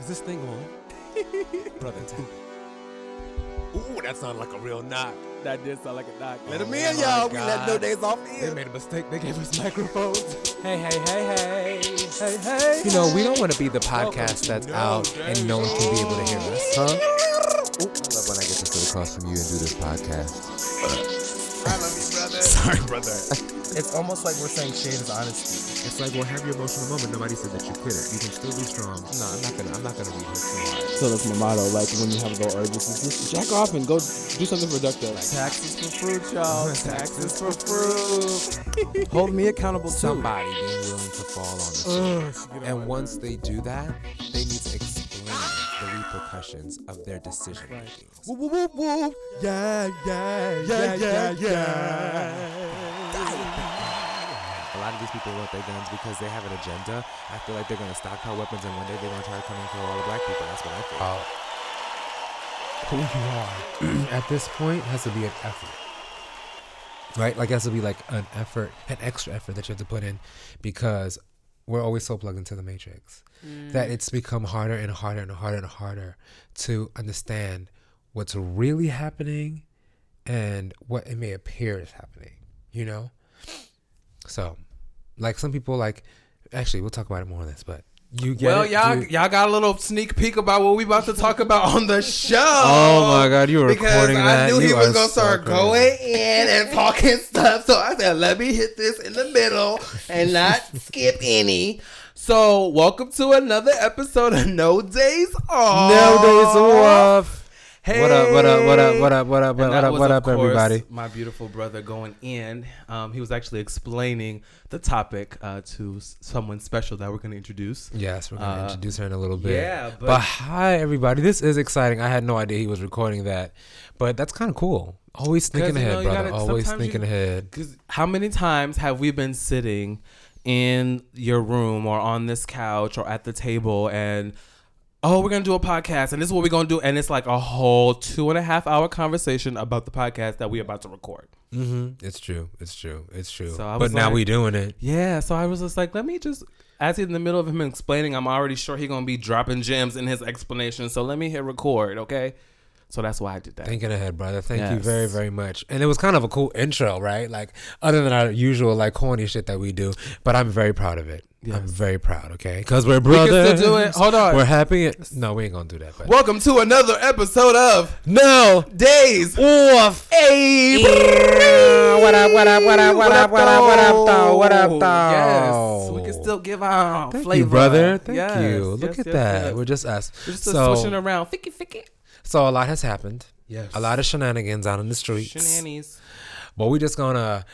Is this thing on? Brother, tap. Ooh, that sounded like a real knock. That did sound like a knock. Oh let Oh him in, y'all. We let no days off They made a mistake. They gave us microphones. Hey, hey, hey, hey. Hey, hey. You know, we don't want to be the podcast that's No out and no one can be able to hear us. Huh? I love when I get to sit across from you and do this podcast. I love you, brother. Sorry, brother. It's almost like we're saying shade is honesty. It's like, well, have your emotional moment. Nobody said that you quit it. You can still be strong. No, I'm not gonna. I'm not gonna read her too hard. So that's my motto. Like when you have a urges, it's just jack off and go do something productive. Taxes for fruit, y'all. Taxes for fruit. Hold me accountable too. Somebody being willing to fall on the sword. And once they do that, they need to explain the repercussions of their decision making. Whoop, whoop, whoop, whoop. Yeah, yeah, yeah, yeah, yeah. A lot of these people want their guns because they have an agenda. I feel like they're gonna stockpile weapons and one day they're gonna try to come and kill all the black people. That's what I feel. Oh, who you are at this point has to be an effort. Right? Like, it has to be like an effort, an extra effort that you have to put in because we're always so plugged into the matrix mm. that it's become harder and harder and harder and harder to understand what's really happening and what it may appear is happening, you know? So, like, some people, like, actually, we'll talk about it more on this, but you get Well, it? y'all, You- y'all got a little sneak peek about what we about to talk about on the show. Oh my God, you were because recording I that. knew he was gonna start crazy. going in and talking stuff. So I said, let me hit this in the middle and not skip any. So welcome to another episode of No Daze Off. No days off. Hey. What up? What up? What up? What up? What up? What up? What up, everybody? My beautiful brother going in. Um, he was actually explaining the topic uh, to someone special that we're going to introduce. Yes, we're gonna Uh, introduce her in a little bit. yeah, but, but- hi, everybody. This is exciting. I had no idea he was recording that, but that's kind of cool. Always thinking 'Cause, ahead, know, brother. gotta- Always thinking you- ahead. Because how many times have we been sitting in your room or on this couch or at the table and oh we're gonna do a podcast and this is what we're gonna do and it's like a whole two and a half hour conversation about the podcast that we're about to record. Mm-hmm. It's true. It's true. It's true. So but was now like- we doing it. Yeah, so I was just like, let me just as he's in the middle of him explaining, I'm already sure he's gonna be dropping gems in his explanation. So let me hit record, okay? So that's why I did that. Thinking ahead, brother. Thank you very, very much. And it was kind of a cool intro, right? Like other than our usual like corny shit that we do, but I'm very proud of it. I'm very proud. Okay, because we're brothers. we can still do it. Hold on. We're happy. No, we ain't gonna do that. But Welcome to another episode of no. Days Off. Hey, What up, what up, what up, what up, what up, what up, though? What up, though? Yes, we can still give our Thank flavor. you, brother. Thank Yes, you. Look yes, at yes, that. yes. We're just us. We're just so, swishing around. Ficky, ficky. So a lot has happened. Yes. A lot of shenanigans out in the streets. shenanigans. But we just gonna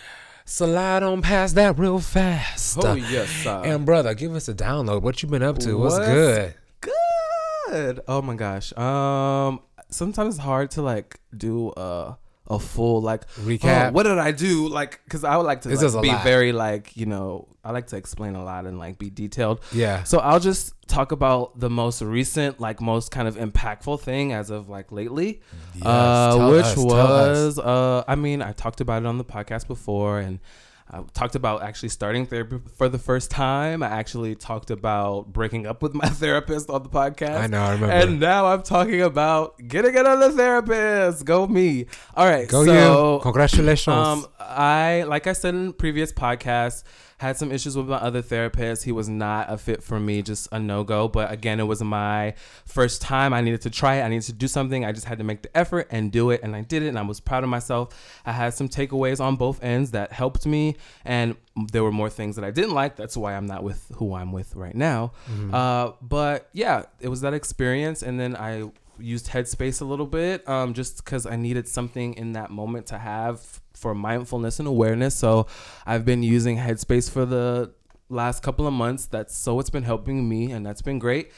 slide on past that real fast. Oh yes, sir. And brother, give us a download. What you been up to? What's What's good? good. Oh my gosh. Um, sometimes it's hard to like do a a full like Recap. oh, what did I do? Like, because I would like to like, be lot. very like you know I like to explain a lot and like be detailed. Yeah. So I'll just talk about the most recent, like most kind of impactful thing as of like lately, Yes, uh, which us. was, uh, I mean, I talked about it on the podcast before, and I talked about actually starting therapy for the first time. I actually talked about breaking up with my therapist on the podcast. I know. I remember. And now I'm talking about getting another therapist. Go me. All right. Go so, you. Congratulations. um, I like I said in previous podcasts, had some issues with my other therapist. He was not a fit for me, just a no go. But again, it was my first time. I needed to try it. I needed to do something. I just had to make the effort and do it, and I did it. And I was proud of myself. I had some takeaways on both ends that helped me, and there were more things that I didn't like. That's why I'm not with who I'm with right now. Uh, but yeah, it was that experience, and then I used Headspace a little bit, um, just because I needed something in that moment to have for mindfulness and awareness. So I've been using Headspace for the last couple of months. That's so it's been helping me, and that's been great.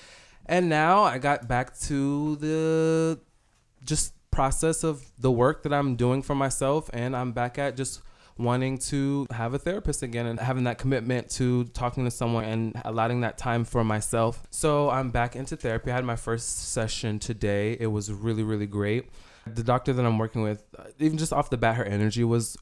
And now I got back to the just process of the work that I'm doing for myself, and I'm back at just wanting to have a therapist again and having that commitment to talking to someone and allotting that time for myself. So I'm back into therapy. I had my first session today. It was really, really great. The doctor that I'm working with, uh, even just off the bat, her energy was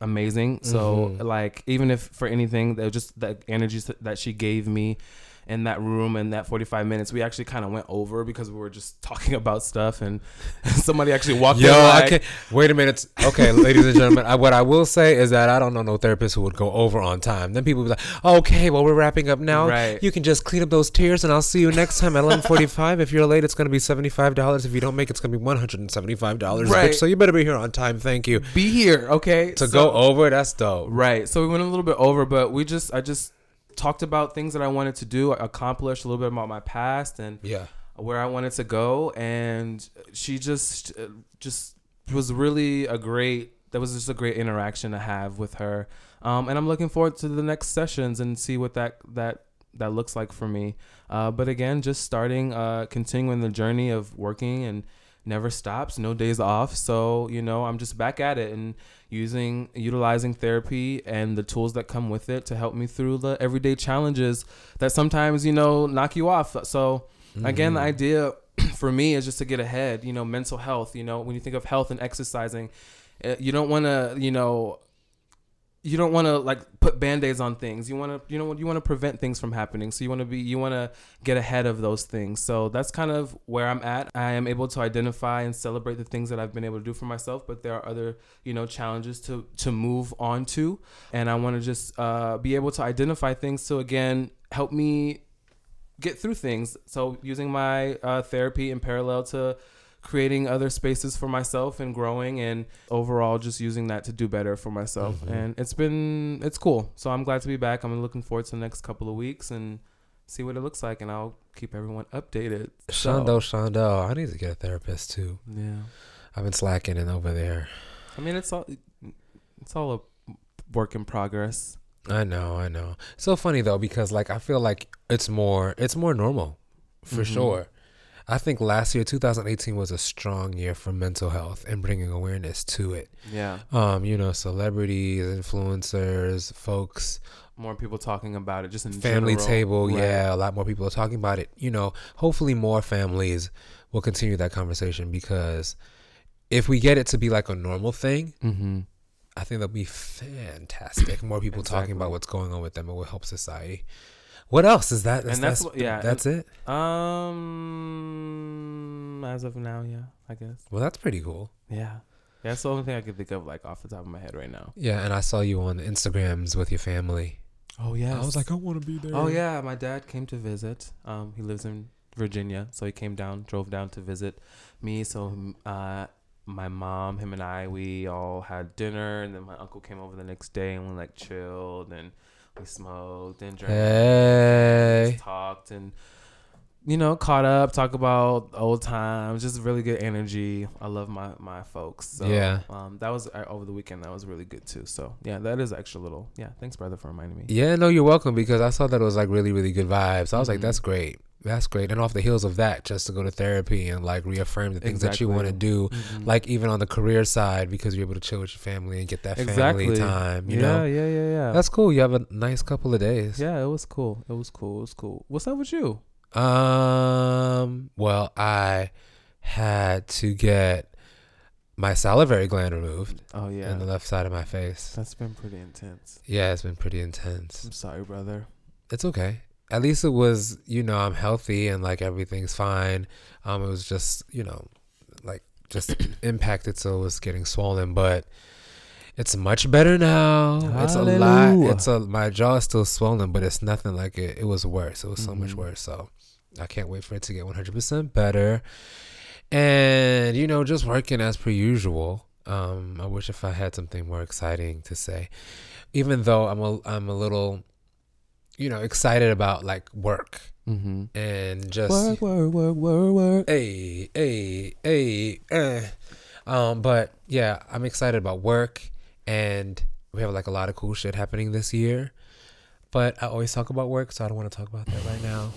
amazing. So Mhm. like even if for anything, that just the energy that she gave me in that room in that 45 minutes we actually kind of went over because we were just talking about stuff and somebody actually walked Yo, in like. Wait a minute. Okay, ladies and gentlemen, I, what I will say is that I don't know no therapist who would go over on time. Then people be like, okay, well, we're wrapping up now. Right. You can just clean up those tears and I'll see you next time at 1145. if you're late, it's going to be $75. If you don't make it, it's going to be $175. Right. Bitch, so you better be here on time. Thank you. be here okay To So- go over, that's dope. Right. So we went a little bit over, but we just I just talked about things that I wanted to do, accomplish a little bit about my past and Yeah. where I wanted to go and she just uh, just was really a great that was just a great interaction to have with her. Um, and I'm looking forward to the next sessions and see what that that that looks like for me. Uh, but again, just starting, uh, continuing the journey of working and never stops, no days off. So you know, I'm just back at it and using utilizing therapy and the tools that come with it to help me through the everyday challenges that sometimes you know knock you off. So again, the idea for me is just to get ahead. You know, mental health. You know, when you think of health and exercising, uh, you don't want to you know you don't want to like put band-aids on things. You want to you know what, you want to prevent things from happening. So you want to be you want to get ahead of those things. So that's kind of where i'm at. I am able to identify and celebrate the things that i've been able to do for myself but there are other you know challenges to to move on to. And i want to just uh, be able to identify things to again help me get through things. So using my uh, therapy in parallel to creating other spaces for myself and growing and overall just using that to do better for myself and it's been it's cool so i'm glad to be back i'm looking forward to the next couple of weeks and see what it looks like and i'll keep everyone updated So, Shondo, Shondo. I need to get a therapist too. yeah I've been slacking in over there. i mean it's all it's all a work in progress I know, I know. So funny though because like I feel like it's more it's more normal for Mhm. sure. I think last year 2018 was a strong year for mental health and bringing awareness to it. yeah Um, you know, celebrities, influencers, folks, more people talking about it just in family general. table, Right. yeah, a lot more people are talking about it. You know, hopefully more families will continue that conversation because if we get it to be like a normal thing, mm-hmm I think that'll be fantastic. More people talking about what's going on with them. It will help society. What else is that? And that's what- yeah, That's it. Um, as of now, yeah, I guess. Well, that's pretty cool. Yeah, that's the only thing I can think of, like off the top of my head right now. Yeah, and I saw you on Instagrams with your family. Oh yeah, I was like, I want to be there. oh yeah, my dad came to visit. Um, he lives in Virginia, so he came down, drove down to visit me. So, uh, my mom, him, and I, we all had dinner, and then my uncle came over the next day, and we like chilled and we smoked and drank. Hey. just talked and you know caught up talk about old times just really good energy i love my my folks so Yeah. um that was uh, over the weekend that was really good too so yeah that is extra little yeah thanks brother for reminding me Yeah, no, you're welcome because I saw that it was like really, really good vibes. I was like, Mhm. that's great. That's great. And off the heels of that, just to go to therapy and like reaffirm the things that you want to Exactly. do, Mhm. like even on the career side, because you're able to chill with your family and get that exactly family time. You yeah know, yeah yeah yeah that's cool. You have a nice couple of days. yeah it was cool it was cool it was cool what's up with you Um. Well, I had to get my salivary gland removed oh yeah in the left side of my face. that's been pretty intense Yeah, it's been pretty intense. i'm sorry brother It's okay. At least it was, you know, I'm healthy and like everything's fine. Um, it was just, you know, like just impacted, so it was getting swollen, but it's much better now. It's a lot. It's a my jaw is still swollen, but it's nothing like it. It was worse. It was so much Mhm. worse. So I can't wait for it to get 100% better. And you know, just working as per usual. Um, I wish if I had something more exciting to say, even though I'm a I'm a little, you know, excited about like work mm-hmm and just work work work work work hey hey hey eh. um but yeah i'm excited about work and we have like a lot of cool shit happening this year but i always talk about work so i don't want to talk about that right now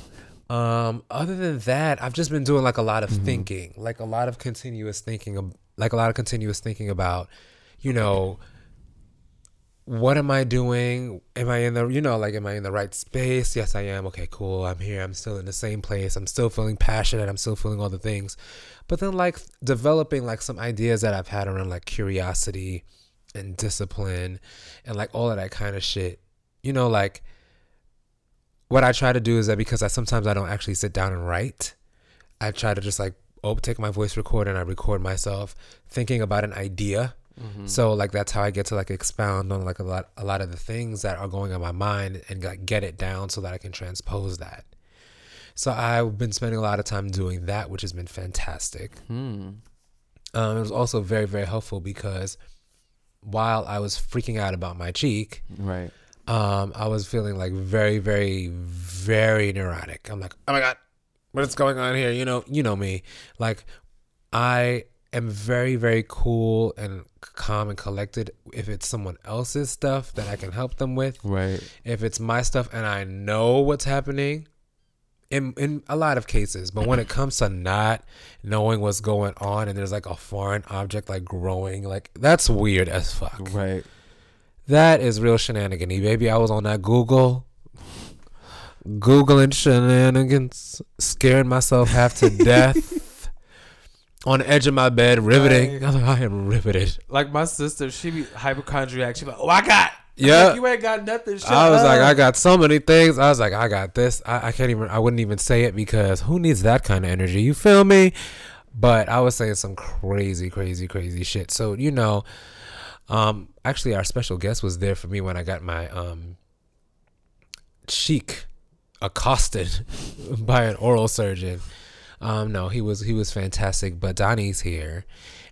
um other than that i've just been doing like a lot of Mhm. thinking like a lot of continuous thinking like a lot of continuous thinking about you know what am I doing? Am I in the, you know, like, am I in the right space? Yes, I am. Okay, cool. I'm here. I'm still in the same place. I'm still feeling passionate. I'm still feeling all the things. But then, like, developing like some ideas that I've had around like curiosity and discipline and like all of that kind of shit. You know, like, what I try to do is that because I sometimes I don't actually sit down and write, I try to just like oh take my voice recorder and I record myself thinking about an idea. So like that's how I get to like expound on like a lot a lot of the things that are going on my mind and like get it down so that I can transpose that. So I've been spending a lot of time doing that, which has been fantastic. Um, it was also very very helpful because while I was freaking out about my cheek, Right. um, I was feeling like very, very, very neurotic. I'm like, oh my god, what is going on here? You know, you know me. Like, I am very, very cool and calm and collected if it's someone else's stuff that I can help them with. Right. If it's my stuff and I know what's happening, in in a lot of cases, but when it comes to not knowing what's going on and there's like a foreign object like growing, like that's weird as fuck. Right. That is real shenanigans, baby. I was on that Google, googling shenanigans, scaring myself half to death, on the edge of my bed, riveting. I was like, I am riveted. Like my sister, she be hypochondriac. She be like, oh, I got. Yeah. like, you ain't got nothing. Shut I was like. I got so many things. I was like, I got this. I, I can't even. I wouldn't even say it because who needs that kind of energy? You feel me? But I was saying some crazy, crazy, crazy shit. So you know, um, actually, our special guest was there for me when I got my um cheek accosted by an oral surgeon. Um, no, he was he was fantastic. But Danhy's here,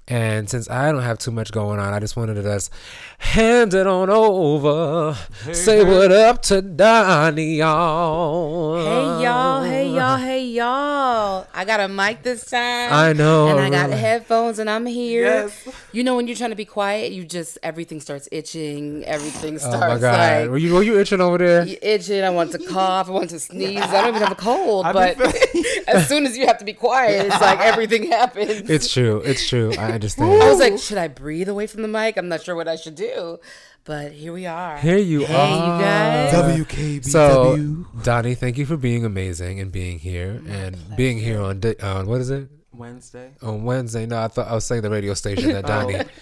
and since I don't have too much going on, I just wanted to just hand it on over. Say what up to Danhy, y'all. Hey y'all, hey y'all, hey y'all. I got a mic this time. I know, And I got really. headphones and I'm here. Yes. You know when you're trying to be quiet, you just everything starts itching, everything oh, starts Oh starts my god, like were you were you itching over there? you itching, I want to cough, I want to sneeze. I don't even have a cold, I but be as soon as you have to be quiet, it's like everything happens. It's true. It's true. I I understand. was like, should I breathe away from the mic? I'm not sure what I should do. But here we are. Here you hey, are. you guys. WKBW. So, Donnie, thank you for being amazing and being here and being here on di- on what is it Wednesday. on Wednesday? No, I thought I was saying the radio station that oh. Donnie.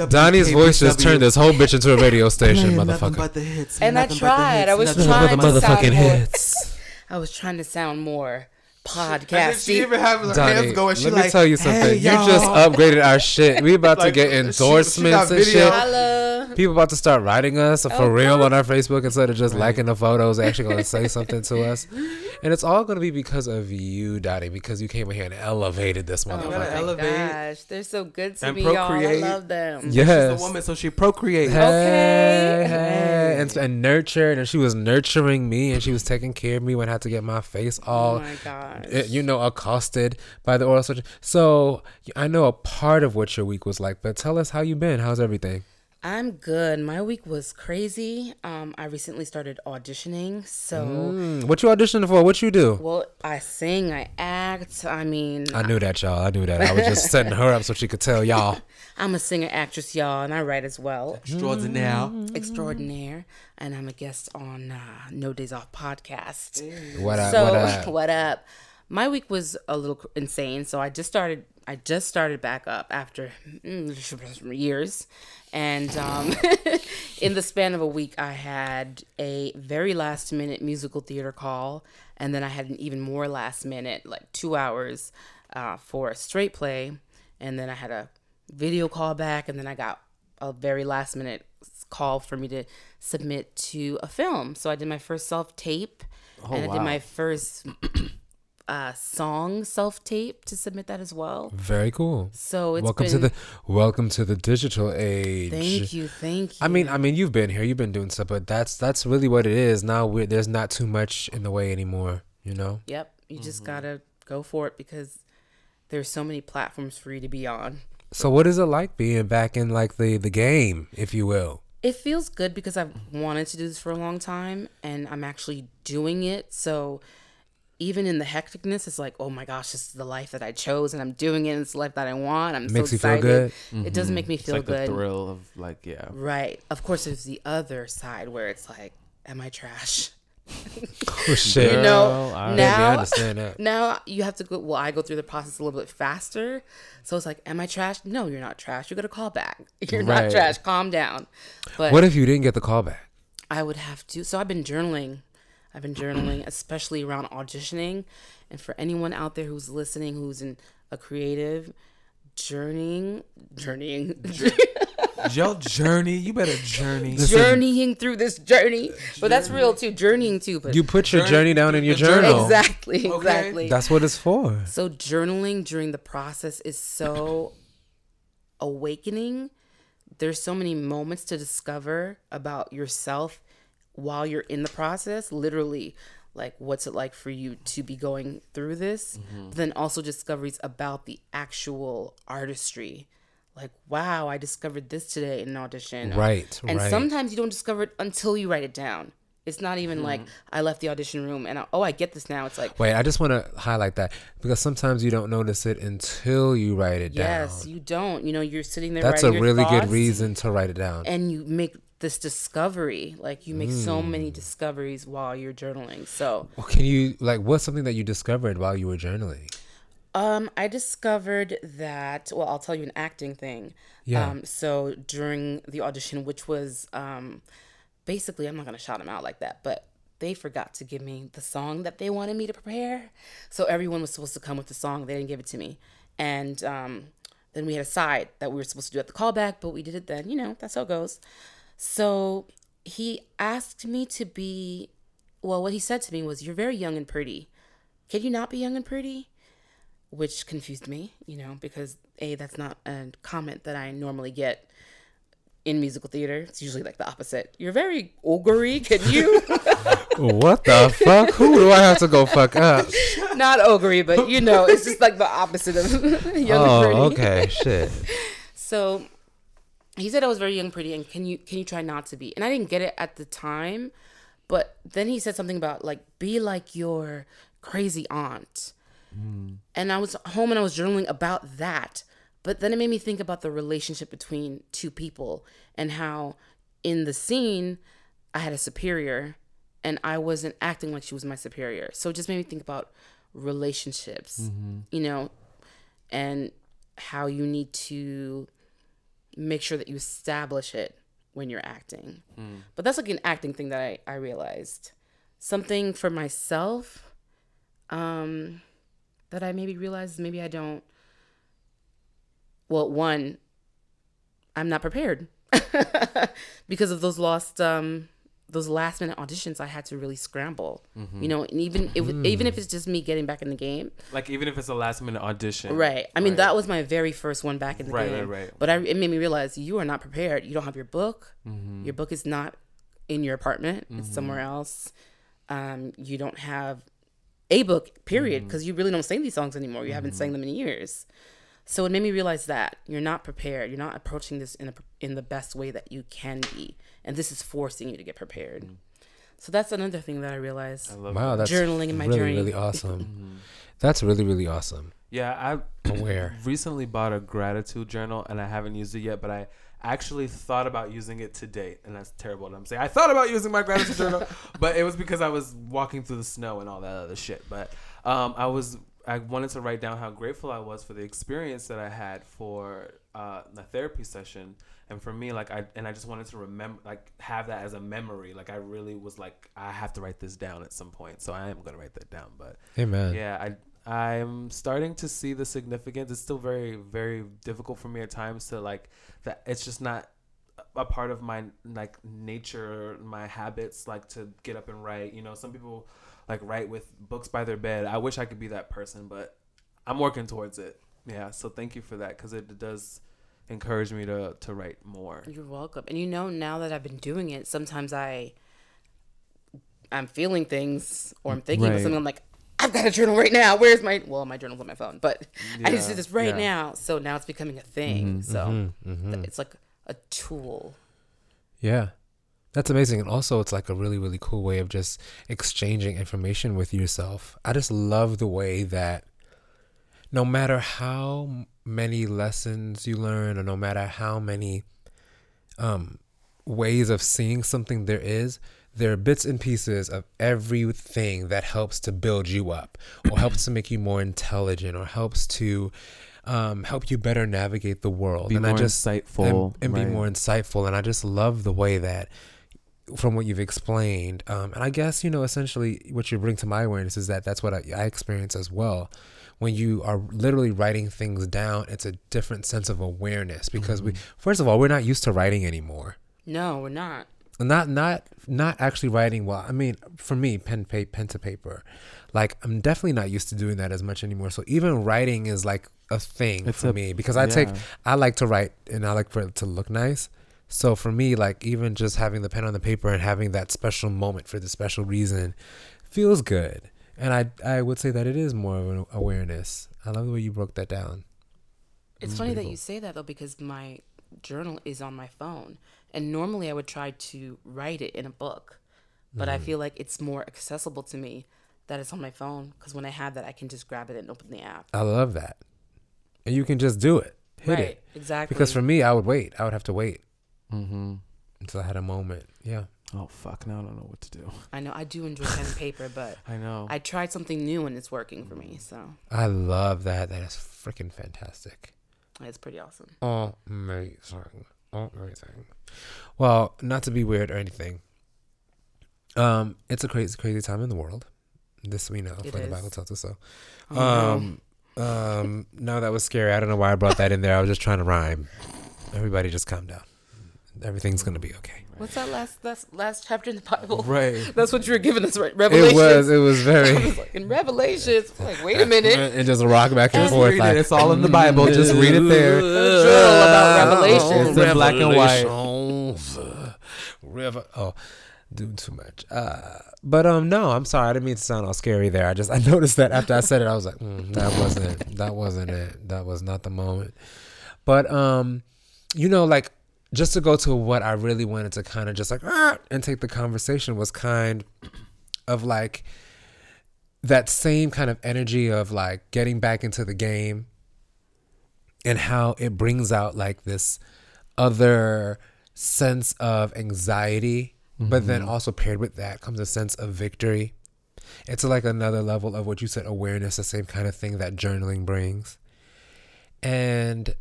Oh, Donnie's voice just turned this whole bitch into a radio station, Playing motherfucker. but the hits. And I nothing the tried. hits, I was nothing but trying the to sound motherfucking more- hits. I was trying to sound more And she even have her Danhy, hands going. She let like, me tell you something. Hey, you just upgraded our shit. We about to Like, get she- she endorsements got and video. shit. Holla. People about to start writing us for Of real course. on our Facebook instead of just liking the photos. Actually going to say something to us, and it's all going to be because of you, Dottie, because you came in here and elevated this Oh my elevate gosh, they're so good to and me, y'all. I procreate. love them. yes. She's a woman, so she procreates. Hey, Okay. hey, and, and nurtured, and she was nurturing me, and she was taking care of me when I had to get my face Oh all, my gosh. eh, you know, accosted by the oral surgeon. So I know a part of what your week was like, but tell us how you been. How's everything? I'm good. My week was crazy. Um, I recently started auditioning, so Mm, what you auditioning for? What you do? well, I sing, I act. I mean, I knew that, y'all. I knew that. I was just setting her up so she could tell y'all. I'm a singer, actress, y'all, and I write as well. Extraordinaire. Extraordinaire, and I'm a guest on uh, No Daze Off podcast. What up? so what up? what up? My week was a little insane. So I just started. I just started back up after mm, years, and um, in the span of a week, I had a very last minute musical theater call, and then I had an even more last minute, like two hours, uh, for a straight play, and then I had a video call back, and then I got a very last minute call for me to submit to a film. So I did my first self tape, and I did my first uh, song self tape to submit that as well. Very cool. So it's welcome been, to the welcome to the digital age. Thank you, thank you. I mean, I mean, you've been here, you've been doing stuff, but that's that's really what it is. Now we're, there's not too much in the way anymore. You know. yep. You just gotta go for it because there's so many platforms for you to be on. So what is it like being back in like the the game, if you will? It feels good because I've wanted to do this for a long time and I'm actually doing it. So even in the hecticness, it's like, oh my gosh, this is the life that I chose and I'm doing it. And it's the life that I want. I'm Makes so you feel excited. good? It doesn't make me It's feel like good. the thrill of like, yeah. Right. Of course, there's the other side where it's like, am I trash? Oh shit. You know, I- Maybe I now understand that. now you have to go. Well, I go through the process a little bit faster, so it's like, am I trash? No, you're not trash. You got to call back. You're Right. not trash. Calm down. But What if you didn't get the call back? I would have to. So I've been journaling. I've been journaling, especially around auditioning. And for anyone out there who's listening, who's in a creative, journeying, journeying, Your journey, you better journey. journeying through this journey. But that's real too, journeying too. But You put your Journey- journey down in your journal. journal. exactly, exactly. That's what it's for. So journaling during the process is so awakening. There's so many moments to discover about yourself while you're in the process. Literally, like what's it like for you to be going through this? But then also discoveries about the actual artistry. Like, wow, I discovered this today in an audition. Right, And right. sometimes you don't discover it until you write it down. It's not even like mm-hmm. I left the audition room and I, oh, I get this now. It's like Wait, I just want to highlight that because sometimes you don't notice it until you write it Yes, down. Yes, you don't. You know, you're sitting there. That's a really good reason to write it down. And you make this discovery. Like you make so Hmm. many discoveries while you're journaling. So, Well, can you like what's something that you discovered while you were journaling? um, I discovered that. Well, I'll tell you an acting thing. Yeah. Um, so during the audition, which was um, basically, I'm not gonna shout them out like that, but they forgot to give me the song that they wanted me to prepare. So everyone was supposed to come with the song. They didn't give it to me. And um, then we had a side that we were supposed to do at the callback, but we did it then. You know, that's how it goes. So he asked me to be, well, what he said to me was, You're very young and pretty. Can you not be young and pretty? Which confused me, you know, because A, that's not a comment that I normally get in musical theater. It's usually like the opposite. You're very ogre Can you? what the fuck? Who do I have to go fuck up? not ogre but you know, it's just like the opposite of young and oh, pretty. Oh, okay, shit. So he said I was very young, pretty, and can you can you try not to be? And I didn't get it at the time, but then he said something about like be like your crazy aunt. Mm. And I was home and I was journaling about that. But then it made me think about the relationship between two people and how in the scene I had a superior and I wasn't acting like she was my superior. So it just made me think about relationships, mm-hmm. you know, and how you need to make sure that you establish it when you're acting. But that's like an acting thing that I, I realized. Something for myself um, that I maybe realized maybe I don't. Well, one, I'm not prepared because of those lost, um, those last minute auditions. I had to really scramble, you know, and even if, even if it's just me getting back in the game, Like even if it's a last minute audition. Right. I mean, that was my very first one back in the Right, game. right, right. But I, it made me realize you are not prepared. You don't have your book. Mm-hmm. Your book is not in your apartment. It's somewhere else. Um, you don't have a book, period, Mm-hmm. because you really don't sing these songs anymore. You haven't sang them in years. So it made me realize that you're not prepared. You're not approaching this in a, in the best way that you can be, and this is forcing you to get prepared. Mm. So that's another thing that I realized. Wow, that's Journaling in my really, journey. really awesome. That's really, really awesome. Yeah, I Aware. recently bought a gratitude journal and I haven't used it yet, but I actually thought about using it today, and that's terrible. What I'm saying I thought about using my gratitude journal, but it was because I was walking through the snow and all that other shit. But um, I was I wanted to write down how grateful I was for the experience that I had for uh, the therapy session. And for me, like I and I just wanted to remember, like have that as a memory. Like I really was like, I have to write this down at some point. So I am gonna write that down. But Amen. yeah, I I'm starting to see the significance. It's still very very difficult for me at times to like that. It's just not a part of my like nature, my habits, like to get up and write. You know, some people like write with books by their bed. I wish I could be that person, but I'm working towards it. Yeah, so thank you for that because it does encourage me to to write more. You're welcome. And you know, now that I've been doing it, sometimes I, I'm feeling things or I'm thinking of Right. something. I'm like, I've got a journal right now. Where's my? Well, my journal's on my phone, but I need to do this right yeah. Mm-hmm, now. So now it's becoming a thing. so th- it's like a tool. Yeah. That's amazing. And also, it's like a really, really cool way of just exchanging information with yourself. I just love the way that no matter how many lessons you learn, or no matter how many um, ways of seeing something there is, there are bits and pieces of everything that helps to build you up, or helps to make you more intelligent, or helps to um, help you better navigate the world. Be and I more just insightful, and, and right. be more insightful. And I just love the way that from what you've explained, um, and I guess you know essentially what you bring to my awareness is that that's what I, I experience as well. When you are literally writing things down, it's a different sense of awareness because we, first of all, we're not used to writing anymore. No, we're not. Not not not actually writing well. I mean, for me, pen pa- pen to paper, like I'm definitely not used to doing that as much anymore. So even writing is like a thing It's for a- me because I take. I like to write and I like for it to look nice. So for me, like even just having the pen on the paper and having that special moment for the special reason feels good. And I I would say that it is more of an awareness. I love the way you broke that down. It's funny that pretty you say that though, because my journal is on my phone, and normally I would try to write it in a book, but Mm. I feel like it's more accessible to me that it's on my phone because when I have that, I can just grab it and open the app. I love that. And you can just do it. Hit right, it. exactly. Because for me, I would wait. I would have to wait Mm-hmm. until I had a moment. Yeah. Oh fuck! Now I don't know what to do. I know I do enjoy pen and paper, but I know. I tried something new and it's working for me, so I love that. That is freaking fantastic. it's pretty awesome. Amazing. Amazing. Well, not to be weird or anything. Um, it's a crazy, crazy time in the world. This we know, It for the. Bible tells us so. Oh, no. um, um, no, that was scary. I don't know why I brought that in there. I was just trying to rhyme. Everybody, just calm down. Everything's gonna be okay. What's that last last last chapter in the Bible? right. That's what you were giving us, right? Revelation. It was. It was very. was like, in Revelations. Like, wait a minute. and just rock back and Just forth. read like, it. It's all in the Bible. Just read it there. Journal about Revelations. It's in black and white. Revelations. River. Oh, doing too much. Uh, but um, no, I'm sorry. I didn't mean to sound all scary there. I just I noticed that after I said it, I was like, mm, that wasn't that wasn't it. That was not the moment. But um, you know, like just to go to what I really wanted to kind of just like ah, and take the conversation was kind of like that same kind of energy of like getting back into the game and how it brings out like this other sense of anxiety but then also paired with that comes a sense of victory. It's like another level of what you said awareness the same kind of thing that journaling brings. And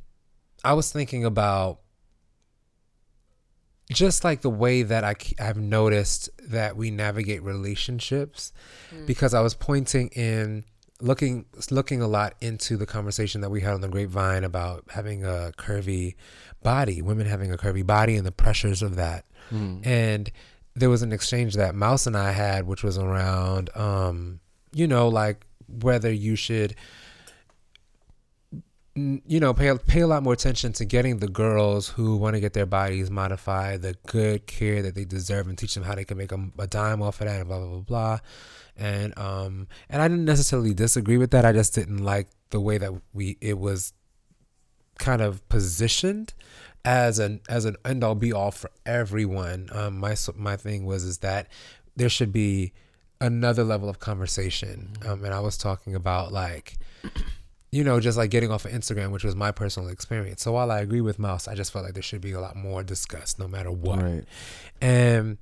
i was thinking about just like the way that I, I've noticed that we navigate relationships because I was pointing in looking looking a lot into the conversation that we had on the grapevine about having a curvy body, women having a curvy body and the pressures of that. And there was an exchange that Mouse and I had which was around um you know like whether you should you know pay pay a lot more attention to getting the girls who want to get their bodies modified the good care that they deserve and teach them how they can make a, a dime off of that and blah blah blah blah. And um and I didn't necessarily disagree with that. I just didn't like the way that we it was kind of positioned as an as an end all be all for everyone. Um my my thing was is that there should be another level of conversation. Um and I was talking about like you know, just like getting off of Instagram, which was my personal experience. So while I agree with Mouse, I just felt like there should be a lot more discussed, no matter what. Right. And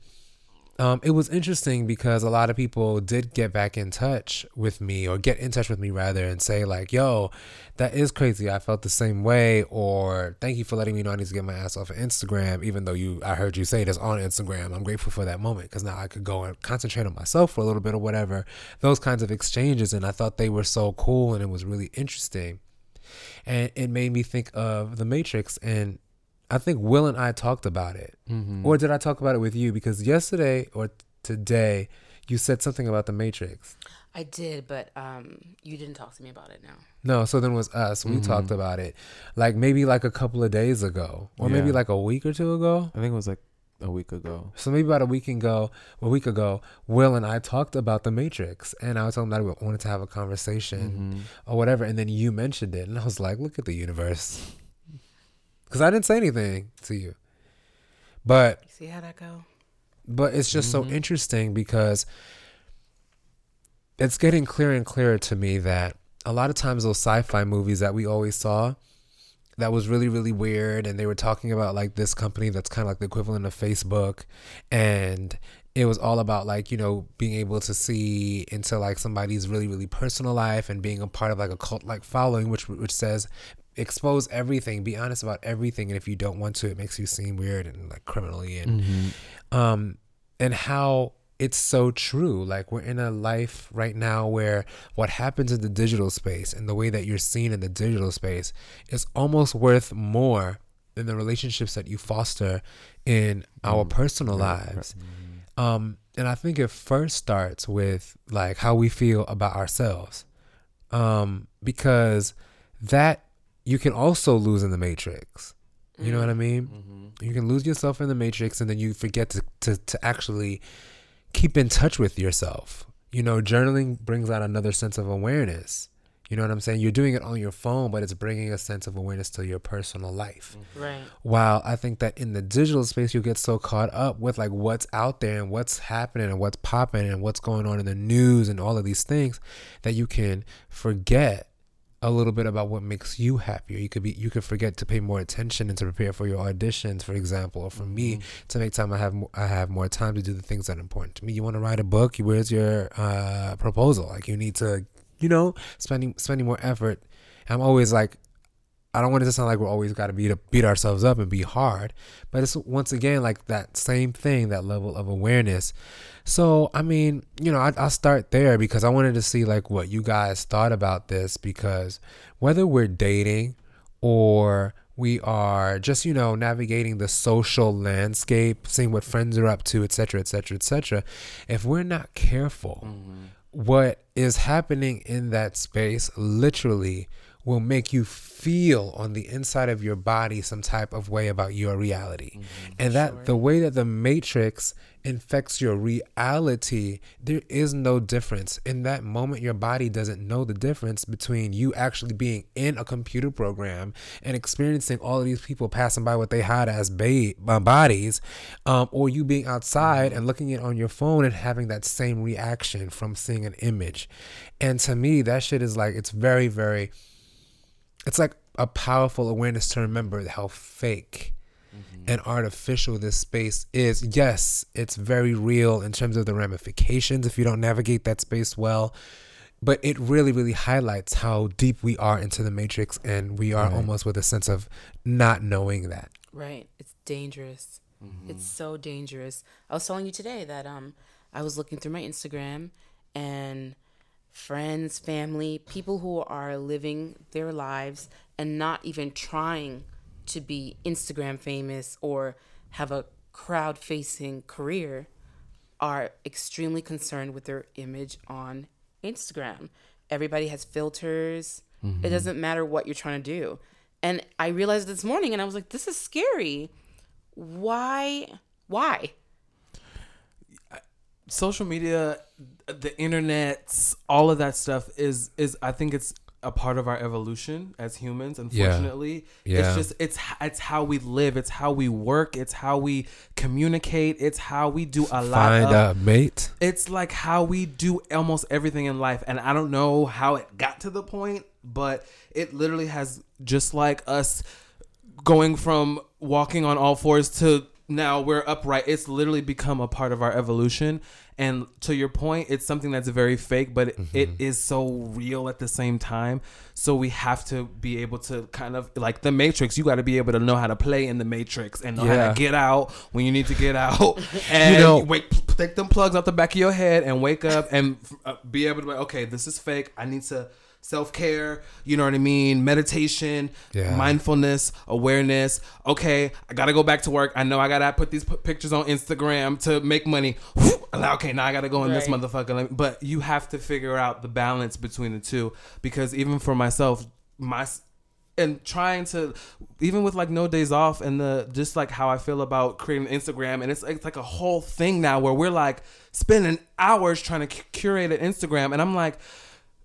um, it was interesting because a lot of people did get back in touch with me, or get in touch with me rather, and say like, "Yo, that is crazy. I felt the same way," or "Thank you for letting me know I need to get my ass off of Instagram." Even though you, I heard you say this on Instagram. I'm grateful for that moment because now I could go and concentrate on myself for a little bit or whatever. Those kinds of exchanges, and I thought they were so cool, and it was really interesting and it made me think of the Matrix. And I think Will and I talked about it, mm-hmm. or did I talk about it with you? Because yesterday or today, you said something about the Matrix. I did, but um, you didn't talk to me about it now. No, so then it was us. We mm-hmm. talked about it, like maybe like a couple of days ago, or maybe like a week or two ago. I think it was like a week ago. So maybe about a week ago, a week ago, Will and I talked about the Matrix, and I was telling him that I wanted to have a conversation mm-hmm. or whatever, and then you mentioned it, and I was like, "Look at the universe," because I didn't say anything to you, but You see how that go? but it's just so mm-hmm. interesting because it's getting clearer and clearer to me that a lot of times those sci-fi movies that we always saw that was really really weird and they were talking about like this company that's kind of like the equivalent of Facebook and it was all about like you know being able to see into like somebody's really really personal life and being a part of like a cult like following which which says expose everything be honest about everything and if you don't want to it makes you seem weird and like criminally and um and how it's so true. Like we're in a life right now where what happens in the digital space and the way that you're seen in the digital space is almost worth more than the relationships that you foster in our personal lives. Um, and I think it first starts with like how we feel about ourselves. Um, because that you can also lose in the matrix. You know what I mean? Mm-hmm. You can lose yourself in the matrix and then you forget to, to, to actually keep in touch with yourself. You know, journaling brings out another sense of awareness. You know what I'm saying? You're doing it on your phone, but it's bringing a sense of awareness to your personal life. Mm-hmm. Right. While I think that in the digital space, you get so caught up with like what's out there and what's happening and what's popping and what's going on in the news and all of these things that you can forget a little bit about what makes you happier. You could be you could forget to pay more attention and to prepare for your auditions, for example, or for me to make time I have mo- I have more time to do the things that are important to me. You want to write a book, where's your uh, proposal? Like you need to, you know, spending spending more effort. I'm always like I don't want it to sound like we're always got to beat beat ourselves up and be hard, but it's once again like that same thing, that level of awareness. So I mean, you know, I, I'll start there because I wanted to see like what you guys thought about this because whether we're dating or we are just you know navigating the social landscape, seeing what friends are up to, etc., etc., etc. If we're not careful, mm-hmm. what is happening in that space literally will make you feel on the inside of your body some type of way about your reality. and that the way that the matrix infects your reality, there is no difference. In that moment, your body doesn't know the difference between you actually being in a computer program and experiencing all of these people passing by what they had as ba- uh, bodies, um, or you being outside and looking at on your phone and having that same reaction from seeing an image. And to me, that shit is like, it's very, very it's like a powerful awareness to remember how fake and artificial this space is. Yes, it's very real in terms of the ramifications if you don't navigate that space well. But it really, really highlights how deep we are into the matrix and we are almost with a sense of not knowing that. Right. It's dangerous. It's so dangerous. I was telling you today that um I was looking through my Instagram and friends, family, people who are living their lives and not even trying to be Instagram famous or have a crowd facing career are extremely concerned with their image on Instagram. Everybody has filters. It mm-hmm. doesn't matter what you're trying to do. And I realized this morning and I was like, this is scary. Why? Why? Social media the internet all of that stuff is is i think it's a part of our evolution as humans unfortunately. Yeah. it's just it's it's how we live. It's how we work. It's how we communicate. It's how we do a lot Find of a mate. it's like how we do almost everything in life. And i don't know how it got to the point but it literally has just like us going from walking on all fours to now we're upright. It's literally become a part of our evolution. And to your point it's something that's very fake but it, it is so real at the same time. So we have to be able to kind of like the matrix. You got to be able to know how to play in the matrix and know how to get out when you need to get out. And You know- wake take them plugs out the back of your head and wake up and uh, be able to be like, okay this is fake. I need to self-care you know what i mean? Meditation Yeah. mindfulness awareness. Okay i gotta go back to work. I know i gotta put these p- pictures on instagram to make money. Okay now i gotta go in this motherfucker. But you have to figure out the balance between the two because even for myself my and trying to even with like no days off and the just like how I feel about creating Instagram and it's like, it's like a whole thing now where we're like spending hours trying to curate an Instagram and I'm like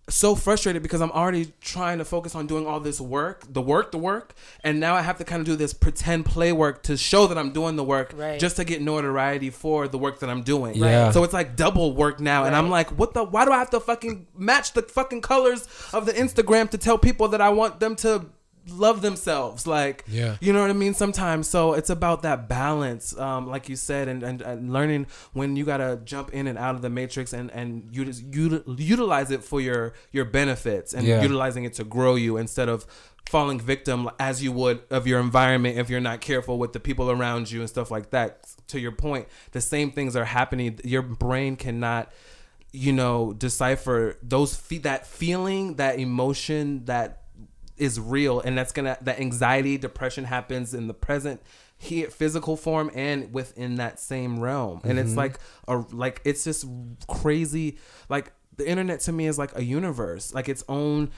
so frustrated because I'm already trying to focus on doing all this work, the work, the work, and now I have to kind of do this pretend play work to show that I'm doing the work Right. just to get notoriety for the work that I'm doing. Yeah. So it's like double work now, and I'm like, what the? Why do I have to fucking match the fucking colors of the Instagram to tell people that I want them to love themselves like Yeah. you know what i mean sometimes so it's about that balance um like you said and, and, and learning when you gotta jump in and out of the matrix and and you just util- utilize it for your your benefits and Yeah. utilizing it to grow you instead of falling victim as you would of your environment if you're not careful with the people around you and stuff like that to your point the same things are happening your brain cannot you know decipher those fe- that feeling that emotion that is real and that's gonna that anxiety depression happens in the present here physical form and within that same realm and Mm-hmm. it's like a like it's just crazy like the internet to me is like a universe like its own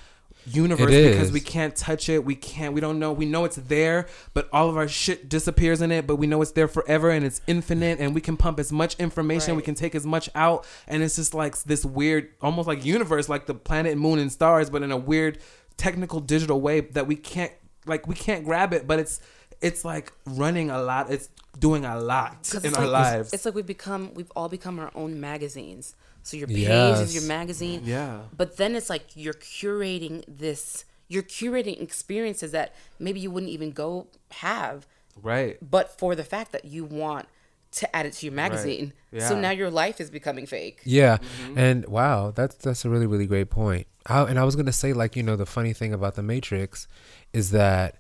universe It because is. we can't touch it we can't we don't know we know it's there but all of our shit disappears in it but we know it's there forever and it's infinite and we can pump as much information we can take as much out and it's just like this weird almost like universe like the planet moon and stars but in a weird technical digital way that we can't like we can't grab it but it's it's like running a lot it's doing a lot in our like, lives It's like we've become, we've all become our own magazines. So your page Yes. is your magazine. yeah But then it's like you're curating this, you're curating experiences that maybe you wouldn't even go have, right but for the fact that you want to add it to your magazine. So Yeah. now your life is becoming fake. Yeah, Mm-hmm. and wow, that's that's a really really great point. I, and I was gonna say like you know the funny thing about the Matrix is that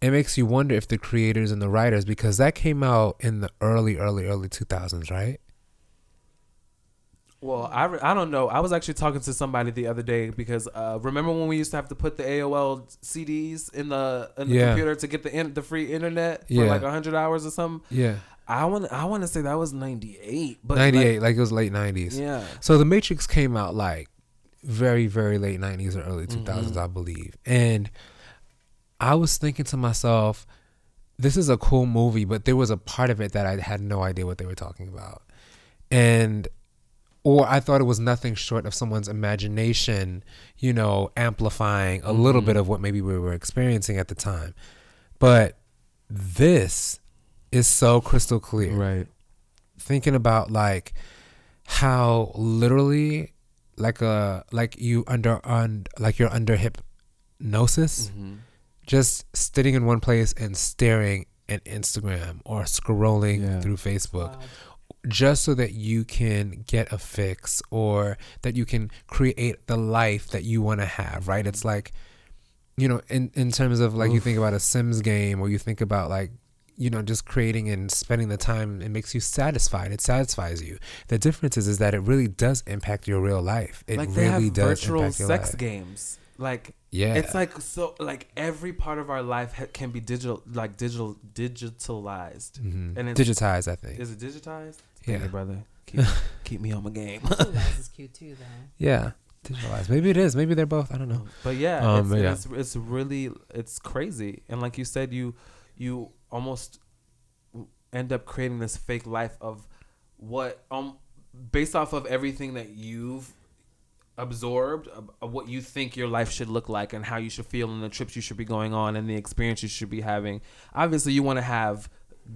it makes you wonder if the creators and the writers because that came out in the early early early two thousands, right? Well, I, re- I don't know. I was actually talking to somebody the other day because uh, remember when we used to have to put the AOL CDs in the in the Yeah. computer to get the in, the free internet for Yeah. like hundred hours or something. Yeah, I want I want to say that was ninety eight, but ninety like, like, it was late nineties. yeah, So the Matrix came out like very very late nineties or early 2000s mm-hmm. I believe, and I was thinking to myself, this is a cool movie, but there was a part of it that I had no idea what they were talking about, and or I thought it was nothing short of someone's imagination, you know, amplifying a little mm-hmm. bit of what maybe we were experiencing at the time. But this is so crystal clear. right. Thinking about like how literally like a like you under on like you're under hypnosis Mm-hmm. just sitting in one place and staring at Instagram or scrolling Yeah. through Facebook just so that you can get a fix or that you can create the life that you want to have, right? It's like, you know, in, in terms of like you think about a Sims game or you think about like, you know, just creating and spending the time, it makes you satisfied. It satisfies you. The difference is, is that it really does impact your real life. It like they really have does virtual impact your sex life. games. Like Yeah. it's like so like every part of our life ha- can be digital, like digital digitalized, Mhm. and it's, digitized, I think. is it digitized? Yeah. Hey, brother, keep, keep me on my game. Digitalized is cute too, though. Yeah. Digitalized. Maybe it is. Maybe they're both. I don't know. But yeah, Um, it's, yeah. it's it's really it's crazy, and like you said, you you almost end up creating this fake life of what um based off of everything that you've absorbed of what you think your life should look like and how you should feel and the trips you should be going on and the experience you should be having. Obviously you want to have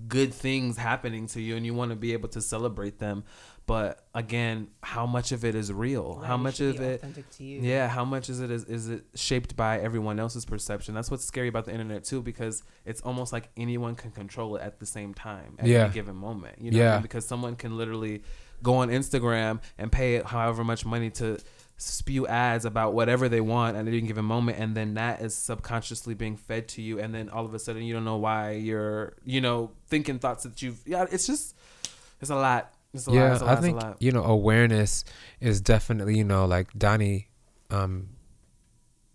good things happening to you and you want to be able to celebrate them but again how much of it is real how much of it authentic to you? yeah, how much is it is, is it shaped by everyone else's perception? That's what's scary about the internet too, because it's almost like anyone can control it at the same time at Yeah. any given moment. You know, what I mean? because someone can literally go on Instagram and pay however much money to spew ads about whatever they want at any given moment, and then that is subconsciously being fed to you, and then all of a sudden you don't know why you're, you know, thinking thoughts that you've. Yeah, it's just, it's a lot. It's a lot. yeah, It's a lot. I it's a think lot. you know awareness is definitely you know like Danhy, um,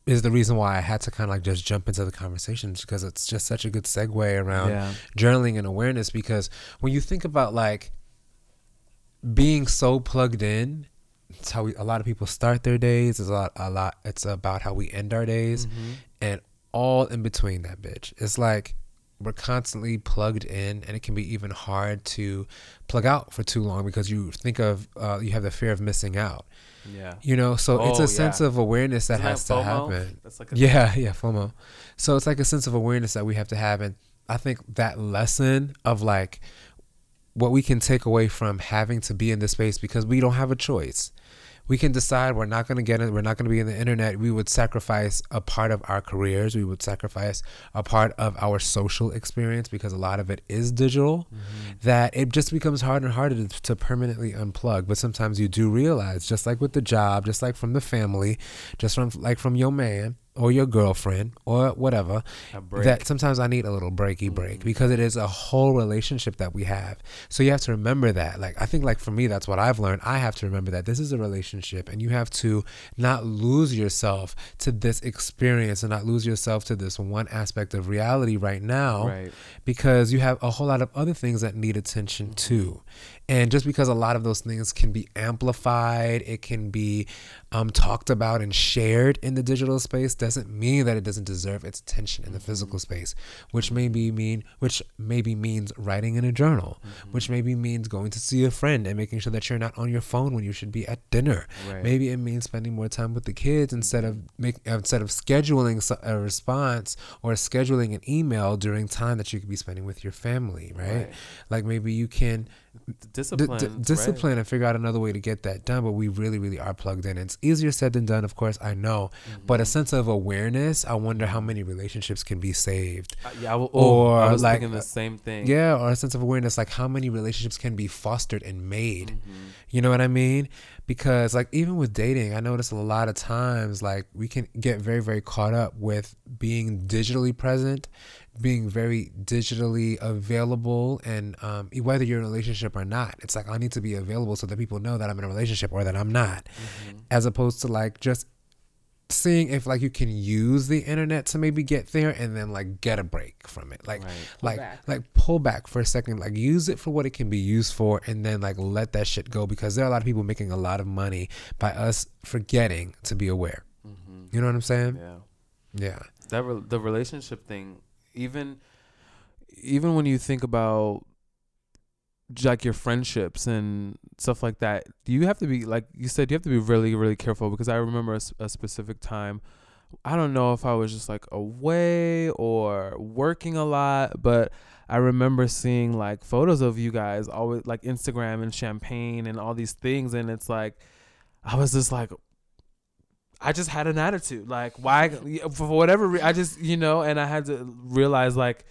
is the reason why I had to kind of like just jump into the conversation because it's just such a good segue around Yeah. journaling and awareness because when you think about like being so plugged in it's how we, a lot of people start their days it's a lot a lot it's about how we end our days Mm-hmm. and all in between that bitch it's like we're constantly plugged in and it can be even hard to plug out for too long because you think of uh, you have the fear of missing out Yeah. you know so it's Oh, a sense of awareness that Isn't that has to FOMO? happen That's like a yeah, yeah, FOMO. So it's like a sense of awareness that we have to have, and I think that lesson of like what we can take away from having to be in this space because we don't have a choice. We can decide we're not going to get it we're not going to be in the internet. We would sacrifice a part of our careers. We would sacrifice a part of our social experience because a lot of it is digital mm-hmm. that it just becomes harder and harder to, to permanently unplug. But sometimes you do realize just like with the job just like from the family just from like from your man or your girlfriend or whatever that sometimes I need a little breaky break mm. because it is a whole relationship that we have. So you have to remember that. Like I think like for me that's what I've learned. I have to remember that this is a relationship and you have to not lose yourself to this experience and not lose yourself to this one aspect of reality right now Right. because you have a whole lot of other things that need attention too. Mm-hmm. And just because a lot of those things can be amplified, it can be um, talked about and shared in the digital space, doesn't mean that it doesn't deserve its attention in the mm-hmm. physical space. Which maybe mean, which maybe means writing in a journal, mm-hmm. which maybe means going to see a friend and making sure that you're not on your phone when you should be at dinner. Right. Maybe it means spending more time with the kids instead of mm-hmm. make instead of scheduling a response or scheduling an email during time that you could be spending with your family, right? Right. Like maybe you can discipline. d- discipline and figure out another way to get that done. But we really, really are plugged in. It's easier said than done, of course. I know, but a Mm-hmm. sense of awareness. I wonder how many relationships can be saved. Uh, yeah, I, w- oh, or I was like, the same thing. Yeah, or a sense of awareness, like how many relationships can be fostered and made. Mm-hmm. You know what I mean? Because like even with dating, I notice a lot of times like we can get very very caught up with being digitally present, being very digitally available, and um, whether you're in a relationship or not, it's like I need to be available so that people know that I'm in a relationship or that I'm not, Mm-hmm. as opposed to like just seeing if like you can use the internet to maybe get there and then like get a break from it like Right. like back. like pull back for a second like use it for what it can be used for and then like let that shit go because there are a lot of people making a lot of money by us forgetting to be aware you know what i'm saying Yeah. yeah that re- the relationship thing even even when you think about like your friendships and stuff like that you have to be like you said you have to be really really careful because i remember a specific time i don't know if i was just like away or working a lot but i remember seeing like photos of you guys always like instagram and champagne and all these things and it's like i was just like I just had an attitude. Like, why, for whatever, re- I just, you know, and I had to realize, like,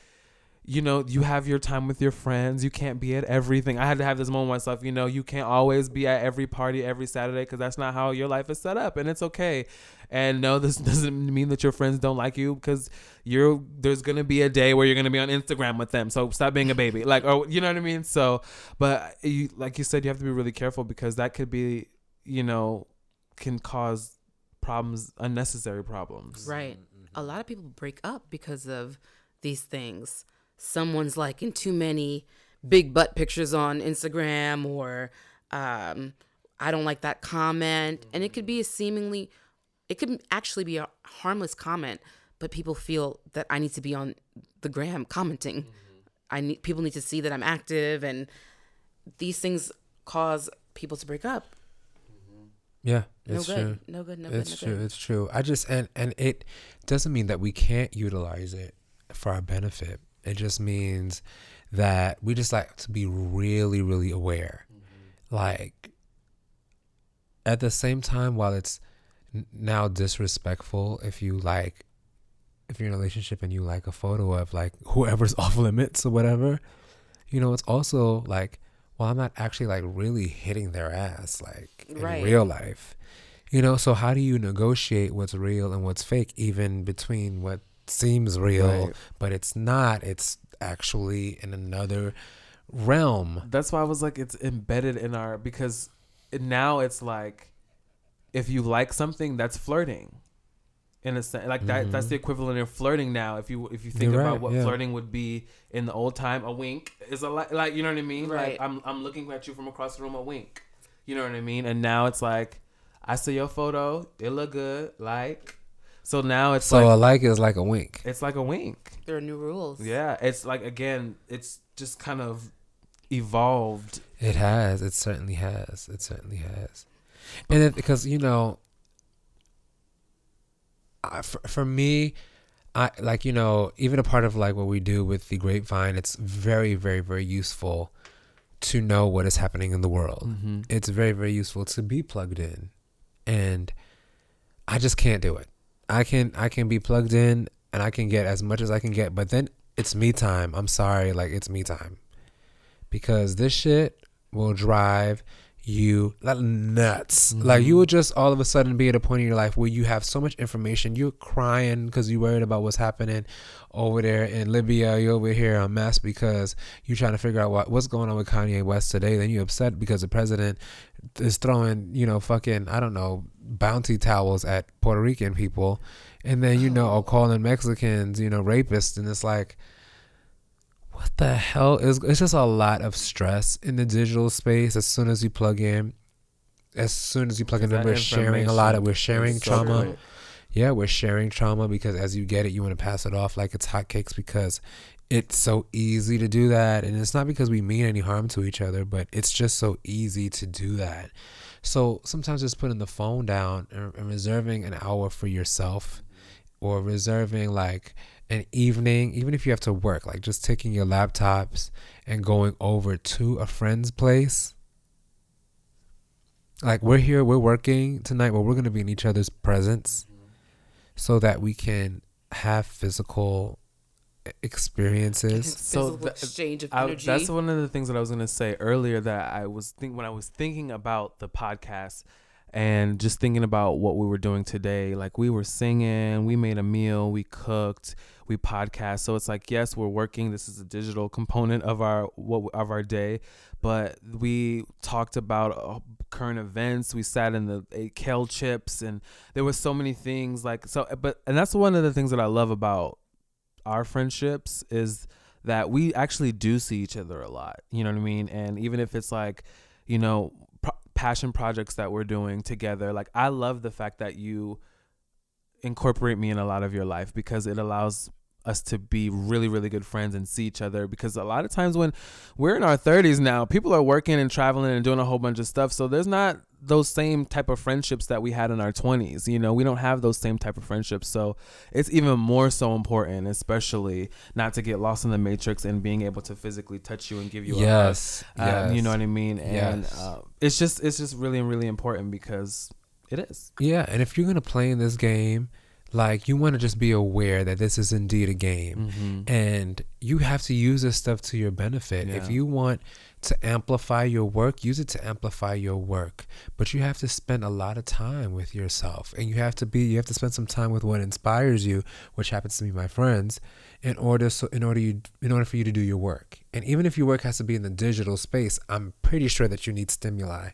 you know, you have your time with your friends. You can't be at everything. I had to have this moment myself, you know, you can't always be at every party every Saturday because that's not how your life is set up. And it's okay. And no, this doesn't mean that your friends don't like you because you're, there's to be a day where you're to be on Instagram with them. So stop being a baby. Like, or, you know what I mean? So, but you, like you said, you have to be really careful because that could be, you know, can cause problems, unnecessary problems. Right. Mm, mm-hmm. A lot of people break up because of these things. Someone's liking too many big butt pictures on Instagram, or um, I don't like that comment. And it could be a mm-hmm. seemingly, it could actually be a harmless comment, but people feel that I need to be on the gram commenting. Mm-hmm. I need people need to see that I'm active, and these things cause people to break up. Yeah No it's good. true No good. No it's good. No true good. it's true i just and and it doesn't mean that we can't utilize it for our benefit it just means that we just like to be really really aware mm-hmm. like at the same time while it's now disrespectful if you like if you're in a relationship and you like a photo of like whoever's off limits or whatever you know it's also like well i'm not actually like really hitting their ass like in Right. real life you know so how do you negotiate what's real and what's fake even between what seems real Right. but it's not it's actually in another realm That's why I was like, it's embedded in our because now it's like, if you like something, that's flirting. In a sense, like that, that's the equivalent of flirting now. If you if you think Mm-hmm. You're about right, what yeah. flirting would be in the old time, a wink is a li- like you know what I mean. Right. Like I'm I'm looking at you from across the room, a wink. You know what I mean. And now it's like, I see your photo, it look good, like. So now it's so like a like is like a wink it's like a wink. There are new rules. Yeah, it's like again, it's just kind of evolved. It has. It certainly has. It certainly has. And it, because you know, I, for, for me, I like you know even a part of like what we do with the grapevine. It's very very very useful to know what is happening in the world. Mm-hmm. It's very very useful to be plugged in. and I just can't do it. I can I can be plugged in and I can get as much as I can get, but then it's me time. I'm sorry, like it's me time. Because this shit will drive you like nuts. Like you will mm-hmm. just all of a sudden be at a point in your life where you have so much information. You're crying because you're worried about what's happening over there in Libya. You're over here a mess because you're trying to figure out what, what's going on with Kanye West today. Then you're upset because the president is throwing, you know, fucking, I don't know, bounty towels at Puerto Rican people. And then, you know, or calling Mexicans, you know, rapists. And it's like, what the hell is it's just a lot of stress in the digital space as soon as you plug in as soon as you plug in we're sharing a lot of we're sharing so trauma. yeah we're sharing trauma because as you get it you want to pass it off like it's hotcakes because it's so easy to do that. And it's not because we mean any harm to each other but it's just so easy to do that. So sometimes just putting the phone down and, and reserving an hour for yourself or reserving like an evening, even if you have to work, like just taking your laptops and going over to a friend's place. Like we're here, we're working tonight, but we're going to be in each other's presence mm-hmm. so that we can have physical experiences. So Physical exchange of I, energy. that's one of the things that I was gonna say earlier that I was think when I was thinking about the podcast and just thinking about what we were doing today. Like we were singing, we made a meal, we cooked, we podcast. So it's like yes, we're working. This is a digital component of our what of our day, but we talked about uh, current events. We sat in the ate kale chips, and there was so many things like so. But and that's one of the things that I love about our friendships is that we actually do see each other a lot. You know what I mean? And even if it's like, you know, passion projects that we're doing together, like I love the fact that you incorporate me in a lot of your life because it allows us to be really really good friends and see each other. Because a lot of times when we're in our 30s now people are working and traveling and doing a whole bunch of stuff. So there's not those same type of friendships that we had in our 20s you know we don't have those same type of friendships. So it's even more so important especially not to get lost in the matrix and being able to physically touch you and give you a hug. Yes, Um, you know what i mean? And Yes. uh, it's just it's just really really important because it is Yeah, and if you're gonna play in this game, like you want to just be aware that this is indeed a game, Mm-hmm. and you have to use this stuff to your benefit. If you want to amplify your work, use it to amplify your work. But you have to spend a lot of time with yourself, and you have to be you have to spend some time with what inspires you, which happens to be my friends, in order so in order you in order for you to do your work. And even if your work has to be in the digital space, I'm pretty sure that you need stimuli.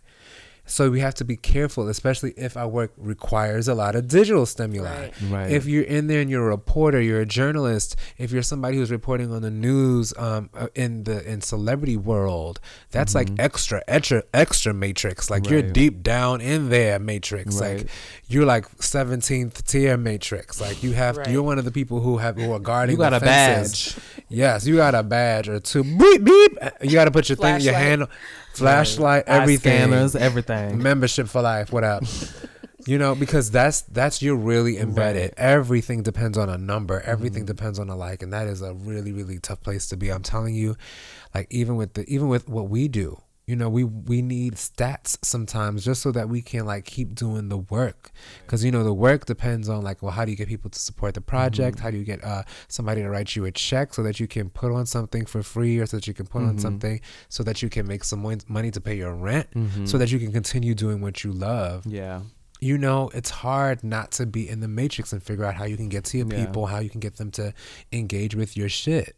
So we have to be careful, especially if our work requires a lot of digital stimuli. Right. Right. If you're in there and you're a reporter, you're a journalist. If you're somebody who's reporting on the news um, uh, in the in celebrity world, that's like extra, extra, extra matrix. Like you're Mm-hmm. Deep down in there matrix. Right. Like you're like 17th tier matrix. Like you have, Right. you're one of the people who have who are guarding. You got the a fences. Badge. Yes, you got a badge or two. Beep beep. You got to put your thing, your Flashlight. hand, flashlight, Eye everything. scanners everything. Membership for life what up? You know because that's that's you're really embedded. Everything depends on a number. Everything mm. depends on a like and that is a really really tough place to be. I'm telling you like even with the even with what we do you know we we need stats sometimes just so that we can like keep doing the work. Because you know the work depends on like well how do you get people to support the project? Mm-hmm. How do you get uh somebody to write you a check so that you can put on something for free or so that you can put on mm-hmm. something so that you can make some money to pay your rent mm-hmm. so that you can continue doing what you love? Yeah. You know, it's hard not to be in the matrix and figure out how you can get to your Yeah. people, how you can get them to engage with your shit.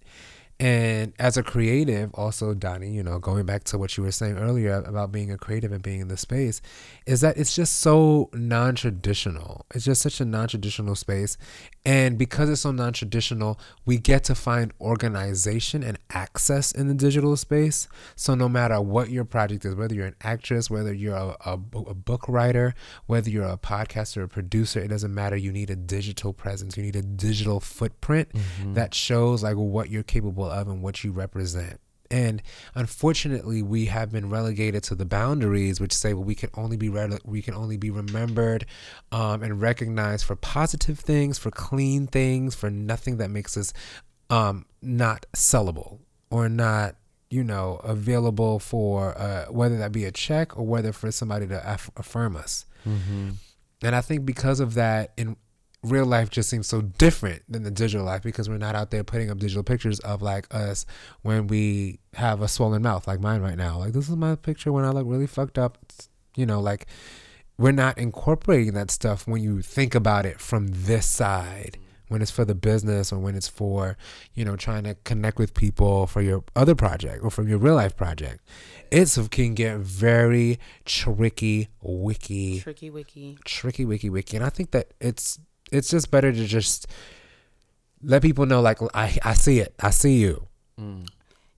And as a creative, also Danhy, you know, going back to what you were saying earlier about being a creative and being in the space, is that it's just so non-traditional. It's just such a non-traditional space, and because it's so non-traditional, we get to find organization and access in the digital space. So no matter what your project is, whether you're an actress, whether you're a, a, a book writer, whether you're a podcaster or a producer, it doesn't matter. You need a digital presence. You need a digital footprint mm-hmm. that shows like what you're capable of and what you represent. And unfortunately, we have been relegated to the boundaries, which say well, we can only be rele- we can only be remembered um, and recognized for positive things, for clean things, for nothing that makes us um, not sellable or not you know, available for uh, whether that be a check or whether for somebody to aff- affirm us. Mm-hmm. And I think because of that, in real life just seems so different than the digital life because we're not out there putting up digital pictures of like us when we have a swollen mouth like mine right now. Like this is my picture when I look really fucked up. It's, you know, like we're not incorporating that stuff when you think about it from this side. When it's for the business or when it's for, you know, trying to connect with people for your other project or from your real life project. It's can get very tricky, wicky Tricky wiki. tricky wiki wiki and i think that it's it's just better to just let people know like i i see it. I see you.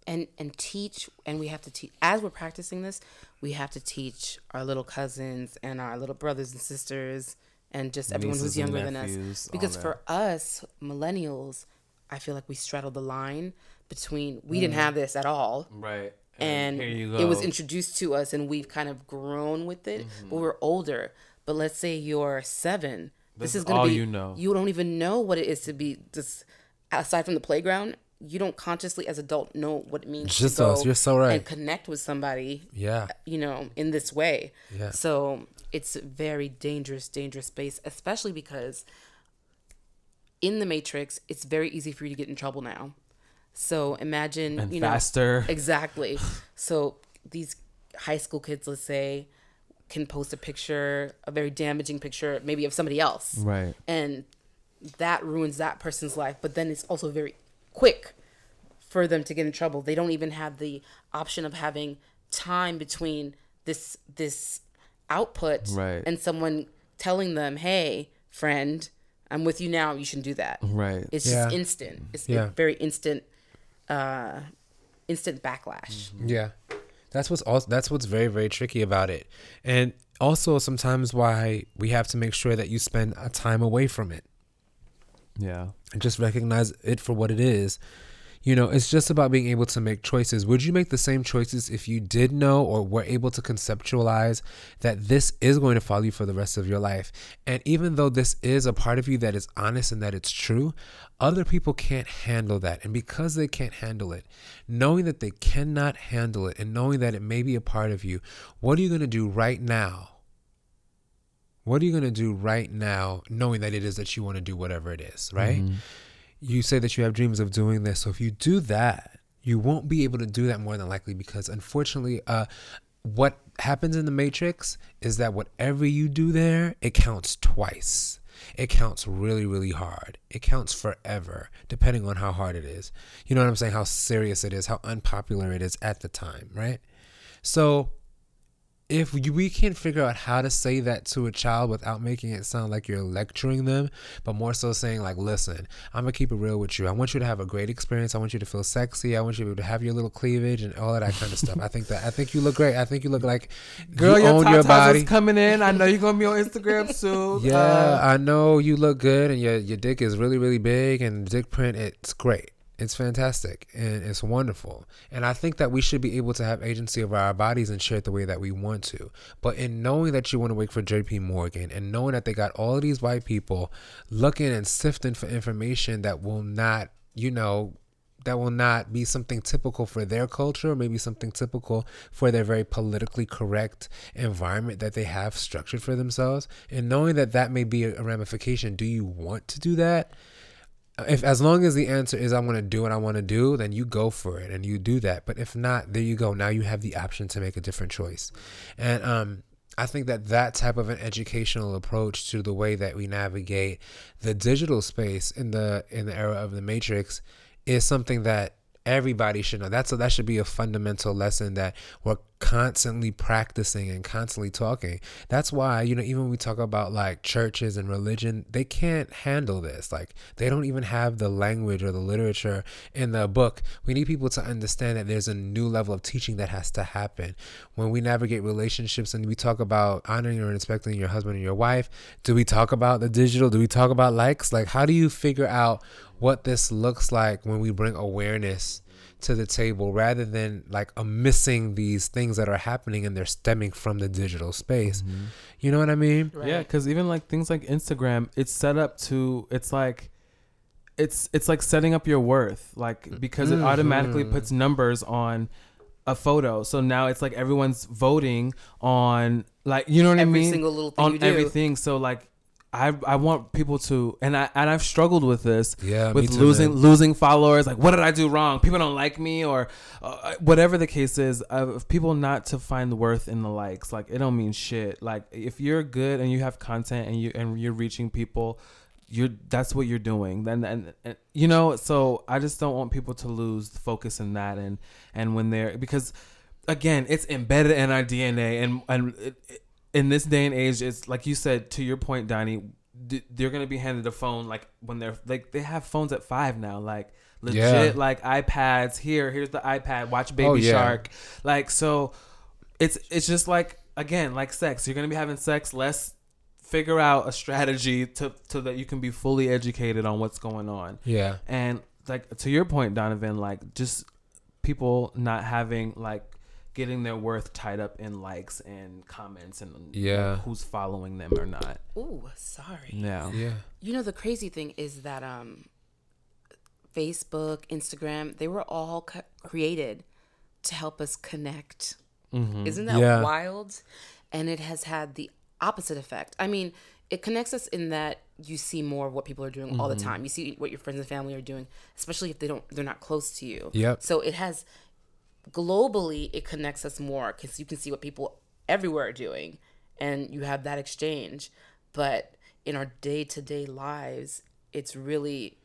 And and teach and we have to teach as we're practicing this we have to teach our little cousins and our little brothers and sisters and just everyone Nieces who's and younger than us. because for us millennials i feel like we straddle the line between we didn't have this at all. Right. and here you it was introduced to us and we've kind of grown with it Mm-hmm. but we're older. But let's say you're seven this, This is gonna all be you know. you don't even know what it is to be just aside from the playground you don't consciously as adult know what it means Just to go you're so right. and connect with somebody yeah you know in this way Yeah. so it's a very dangerous dangerous space especially because in the matrix it's very easy for you to get in trouble now so imagine And you know faster. exactly so these high school kids let's say can post a picture a very damaging picture maybe of somebody else Right. and that ruins that person's life but then it's also very quick for them to get in trouble they don't even have the option of having time between this this output Right. and someone telling them hey friend i'm with you now you shouldn't do that Right. it's Yeah. just instant it's Yeah. a very instant uh instant backlash yeah that's what's also that's what's very very tricky about it and also sometimes why we have to make sure that you spend a time away from it Yeah. and just recognize it for what it is. You know, it's just about being able to make choices. Would you make the same choices if you did know or were able to conceptualize that this is going to follow you for the rest of your life? And even though this is a part of you that is honest and that it's true, other people can't handle that. And because they can't handle it, knowing that they cannot handle it and knowing that it may be a part of you, what are you going to do right now? What are you going to do right now, knowing that it is that you want to do whatever it is, right? Mm-hmm. You say that you have dreams of doing this. So if you do that, you won't be able to do that more than likely because unfortunately, uh, what happens in the matrix is that whatever you do there, it counts twice. It counts really, really hard. It counts forever, depending on how hard it is. You know what I'm saying? How serious it is, how unpopular it is at the time, right? So if we can't figure out how to say that to a child without making it sound like you're lecturing them, but more so saying like, "Listen, I'm gonna keep it real with you. I want you to have a great experience. I want you to feel sexy. I want you to have your little cleavage and all of that kind of stuff. I think that I think you look great. I think you look like Girl, you your own your body. is coming in. I know you're gonna be on Instagram soon. Yeah, Uh, I know you look good, and your your dick is really really big, and dick print it's great. It's fantastic and it's wonderful. And I think that we should be able to have agency over our bodies and share it the way that we want to. But in knowing that you want to work for JP Morgan and knowing that they got all of these white people looking and sifting for information that will not, you know, that will not be something typical for their culture, or maybe something typical for their very politically correct environment that they have structured for themselves. And knowing that that may be a ramification, do you want to do that? If as long as the answer is I want to do what I want to do, then you go for it and you do that. But if not, there you go. Now you have the option to make a different choice. And um I think that that type of an educational approach to the way that we navigate the digital space in the in the era of the matrix is something that everybody should know. That's a, that should be a fundamental lesson that we're constantly practicing and constantly talking. That's why you know even when we talk about like churches and religion, they can't handle this. Like they don't even have the language or the literature in the book. We need people to understand that there's a new level of teaching that has to happen when we navigate relationships and we talk about honoring or respecting your husband and your wife. Do we talk about the digital? Do we talk about likes? Like how do you figure out what this looks like when we bring awareness to the table rather than like a missing these things that are happening and they're stemming from the digital space. Mm-hmm. You know what I mean? Yeah, because even like things like Instagram, it's set up to it's like it's it's like setting up your worth, like mm. because it automatically mm-hmm. puts numbers on a photo. So now it's like everyone's voting on like you know what I mean? Every mean single little thing on you do. everything. So like. I, I want people to and I and I've struggled with this Yeah, with too, losing man. losing followers like what did I do wrong? People don't like me or uh, whatever the case is of people not to find worth in the likes like it don't mean shit. Like if you're good and you have content and you and you're reaching people you're that's what you're doing. Then and, and you know so i just don't want people to lose focus in that and and when they're because again it's embedded in our dna and and it, it- in this day and age it's like you said to your point Danhy d- they're gonna be handed a phone like when they're like they have phones at five now like legit Yeah. like ipads here here's the ipad watch baby Oh, yeah. shark like so it's it's just like again like sex you're gonna be having sex let's figure out a strategy to so that you can be fully educated on what's going on Yeah. and like to your point donovan like just people not having like getting their worth tied up in likes and comments and Yeah. who's following them or not Ooh, sorry. yeah Yeah. You know the crazy thing is that um, Facebook, Instagram, they were all co- created to help us connect. Isn't that Yeah. wild? And it has had the opposite effect. I mean, it connects us in that you see more of what people are doing all the time. You see what your friends and family are doing, especially if they don't they're not close to you. Yep. So it has globally it connects us more because you can see what people everywhere are doing and you have that exchange but in our day-to-day lives it's really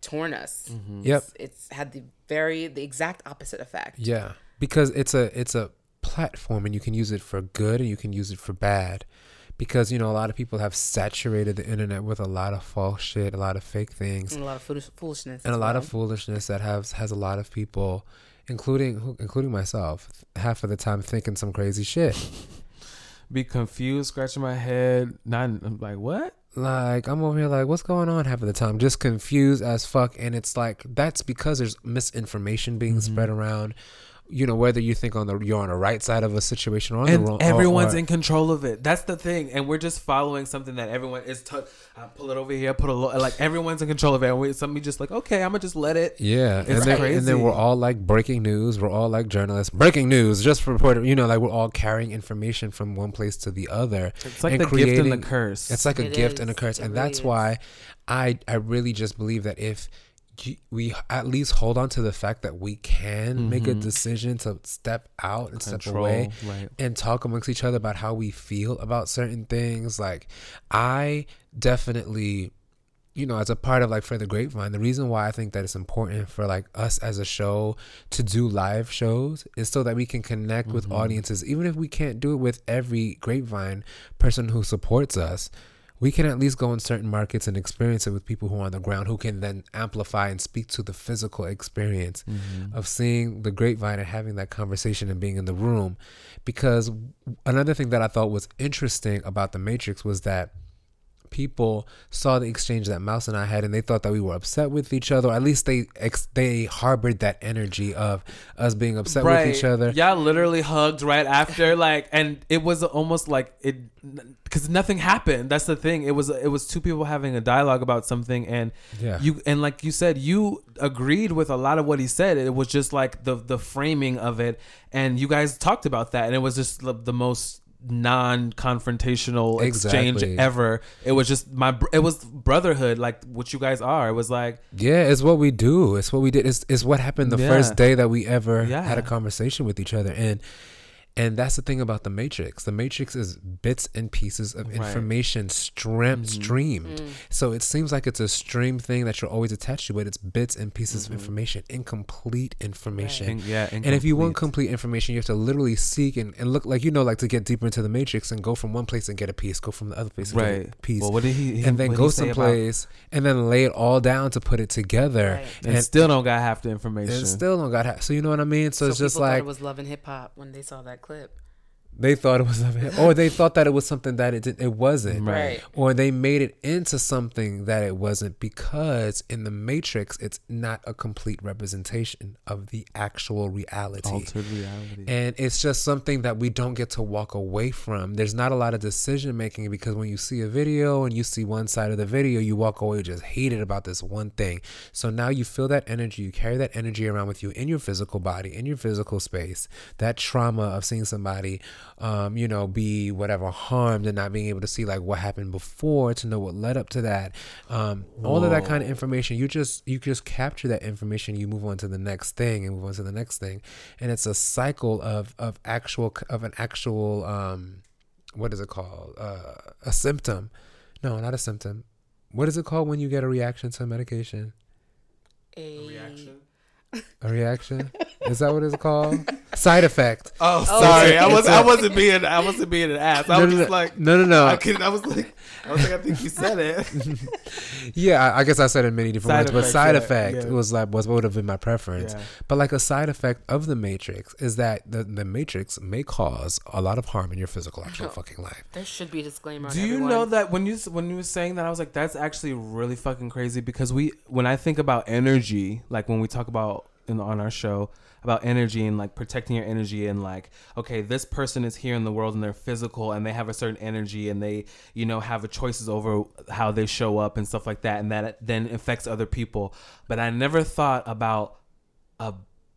torn us mm-hmm. Yep. it's, it's had the very the exact opposite effect Yeah, because it's a it's a platform and you can use it for good and you can use it for bad. Because you know a lot of people have saturated the internet with a lot of false shit, a lot of fake things, and a lot of foolishness and a lot well. of foolishness that has has a lot of people, including including myself, half of the time thinking some crazy shit. be confused scratching my head not I'm like what Like I'm over here like, what's going on half of the time? Just confused as fuck. And it's like that's because there's misinformation being mm-hmm. spread around. You know, whether you think on the you're on the right side of a situation or on the wrong everyone's or, or, in control of it. That's the thing, and we're just following something that everyone is. T- I pull it over here, put a lo- like everyone's in control of it, and we somebody just like okay, I'm gonna just let it. Yeah, and It's then, and then we're all like breaking news. We're all like journalists. Breaking news, just report. You know, like we're all carrying information from one place to the other. It's like and the gift and the curse. It's like a It gift and a curse, It and really that's is. why I I really just believe that if you, we at least hold on to the fact that we can make a decision to step out and step Mm-hmm. Away right. and talk amongst each other about how we feel about certain things. Like I definitely you know, as a part of like for the grapevine, the reason why I think that it's important for like us as a show to do live shows is so that we can connect with audiences, even if we can't do it with every grapevine person who supports us. We can at least go in certain markets and experience it with people who are on the ground who can then amplify and speak to the physical experience mm-hmm. of seeing the grapevine and having that conversation and being in the room. Because another thing that I thought was interesting about the Matrix was that people saw the exchange that Mouse and I had, and they thought that we were upset with each other. At least they ex- they harbored that energy of us being upset with each other. Y'all literally hugged right after, like, and it was almost like it, because nothing happened. That's the thing. It was it was two people having a dialogue about something, and Yeah. you and like you said, you agreed with a lot of what he said. It was just like the the framing of it, and you guys talked about that, and it was just the, the most non-confrontational exchange Exactly. ever it was just my it was brotherhood like what you guys are it was like Yeah, it's what we do. It's what we did. It's, it's what happened the Yeah. first day that we ever Yeah. had a conversation with each other. And and that's the thing about the Matrix. The Matrix is bits and pieces of Right. Mm-hmm. information stream, streamed. So it seems like it's a stream thing that you're always attached to, but it's bits and pieces of information, incomplete information. In- yeah, And if you want complete information, you have to literally seek and, and look like you know, like to get deeper into the matrix and go from one place and get a piece, go from the other place and get a right piece well what did he, he and then what go he say about- someplace and then lay it all down to put it together Right. and, still don't got half the information and still don't got ha- so you know what I mean so, so it's just like it was loving and hip hop when they saw that clip They thought it was, or they thought that it was something that it didn't, it wasn't, Right. Or they made it into something that it wasn't because in the Matrix, it's not a complete representation of the actual reality. Altered reality. And it's just something that we don't get to walk away from. There's not a lot of decision making because when you see a video and you see one side of the video, you walk away just hated about this one thing. So now you feel that energy, you carry that energy around with you in your physical body, in your physical space. That trauma of seeing somebody, um, you know, be whatever harmed and not being able to see like what happened before to know what led up to that. Um, all of that kind of information, you just you just capture that information. You move on to the next thing and move on to the next thing, and it's a cycle of of actual of an actual um, what is it called? Uh, a symptom? No, not a symptom. What is it called when you get a reaction to a medication? A A reaction? Is that what it's called? Side effect. Oh, Oh, sorry. it's I a- was it's I a- wasn't being I wasn't being an ass. I No, was no, just like No, no, no. I could I was like I was like I think you said it. Yeah, I, I guess I said it in many different Side words, but side yeah, effect yeah. was like was what would have been my preference. Yeah. But like a side effect of the Matrix is that the the Matrix may cause a lot of harm in your physical actual oh, fucking life. there should be a disclaimer. on Do you everyone. know that when you when you were saying that I was like that's actually really fucking crazy because we when I think about energy like when we talk about in, on our show about energy and like protecting your energy and like okay this person is here in the world and they're physical and they have a certain energy and they you know have a choices over how they show up and stuff like that and that then affects other people. But I never thought about a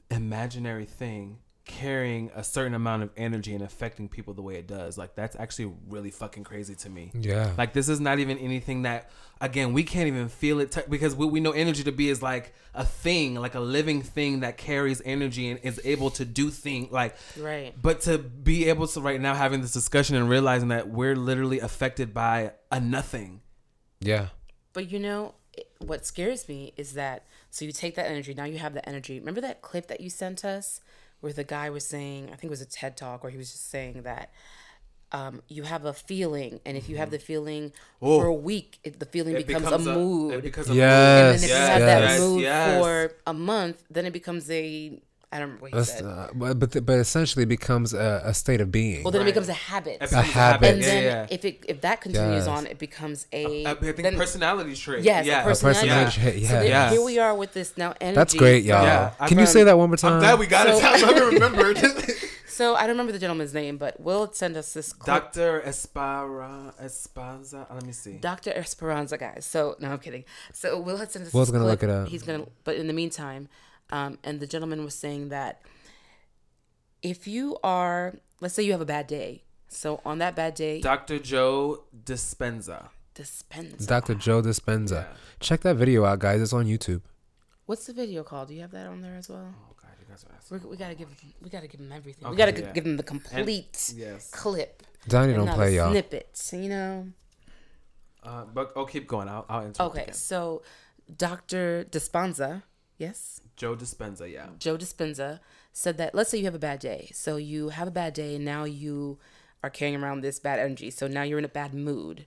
imaginary thing carrying a certain amount of energy and affecting people the way it does like that's actually really fucking crazy to me Yeah. like this is not even anything that again we can't even feel it t- because what we know energy to be is like a thing like a living thing that carries energy and is able to do things like Right. but to be able to right now having this discussion and realizing that we're literally affected by a nothing yeah. But you know, what scares me is that so you take that energy, now you have that energy. Remember that clip that you sent us where the guy was saying, I think it was a TED talk where he was just saying that um, you have a feeling, and if you have the feeling for a week, it, the feeling It becomes, becomes a mood. it becomes a Yes. and then if Yes, you have that mood yes. for a month, then it becomes a I don't remember what he That's, said. uh, but but but essentially becomes a, a state of being. well, then right. it becomes a habit. It becomes habit. and Yeah, then yeah. if it if that continues Yes. on, it becomes a. I think then- personality trait. Yes, yeah. a personality. personality trait, So yeah. then Yes. here we are with this now energy. That's great, y'all. Yeah, I Can you found- say that one more time? I'm glad we got So- it. I haven't remembered. So I don't remember the gentleman's name, but Will send us this clip. Doctor Espara Espanza. Let me see. Dr. Esperanza, guys. So no, I'm kidding. So Will had sent us. Will's this gonna clip. look it up. He's gonna. But in the meantime, um, and the gentleman was saying that if you are, let's say you have a bad day. So on that bad day, Dr. Joe Dispenza. dispensa. Dr. Joe Dispenza. Yeah. Check that video out, guys. It's on YouTube. What's the video called? Do you have that on there as well? Oh God, you guys are asking. We're, we gotta give. We gotta give him everything. we gotta yeah. give him the complete Yes. clip. Danhy don't not play, a y'all. Snippets, you know. Uh, but oh, keep going. I'll, I'll interrupt Okay, again. so Dr. Dispenza, yes, Joe Dispenza. Yeah. Joe Dispenza said that let's say you have a bad day. So you have a bad day and now you are carrying around this bad energy. So now you're in a bad mood.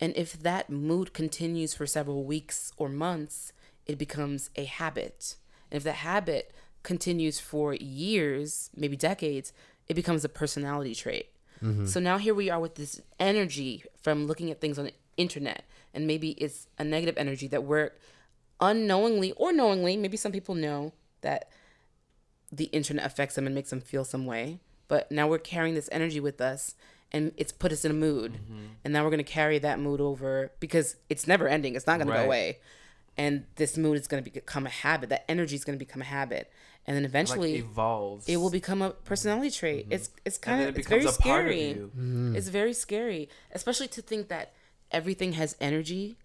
And if that mood continues for several weeks or months, it becomes a habit. And if that habit continues for years, maybe decades, it becomes a personality trait. Mm-hmm. So now here we are with this energy from looking at things on the internet. And maybe it's a negative energy that we're unknowingly or knowingly, maybe some people know that the internet affects them and makes them feel some way. But now we're carrying this energy with us and it's put us in a mood. Mm-hmm. And now we're going to carry that mood over because it's never ending. It's not going to go away. And this mood is going to become a habit. That energy is going to become a habit. And then Like eventually evolves. it will become a personality trait. It's it's kind of it it's very becomes a part of scary. you. It's very scary, especially to think that everything has energy.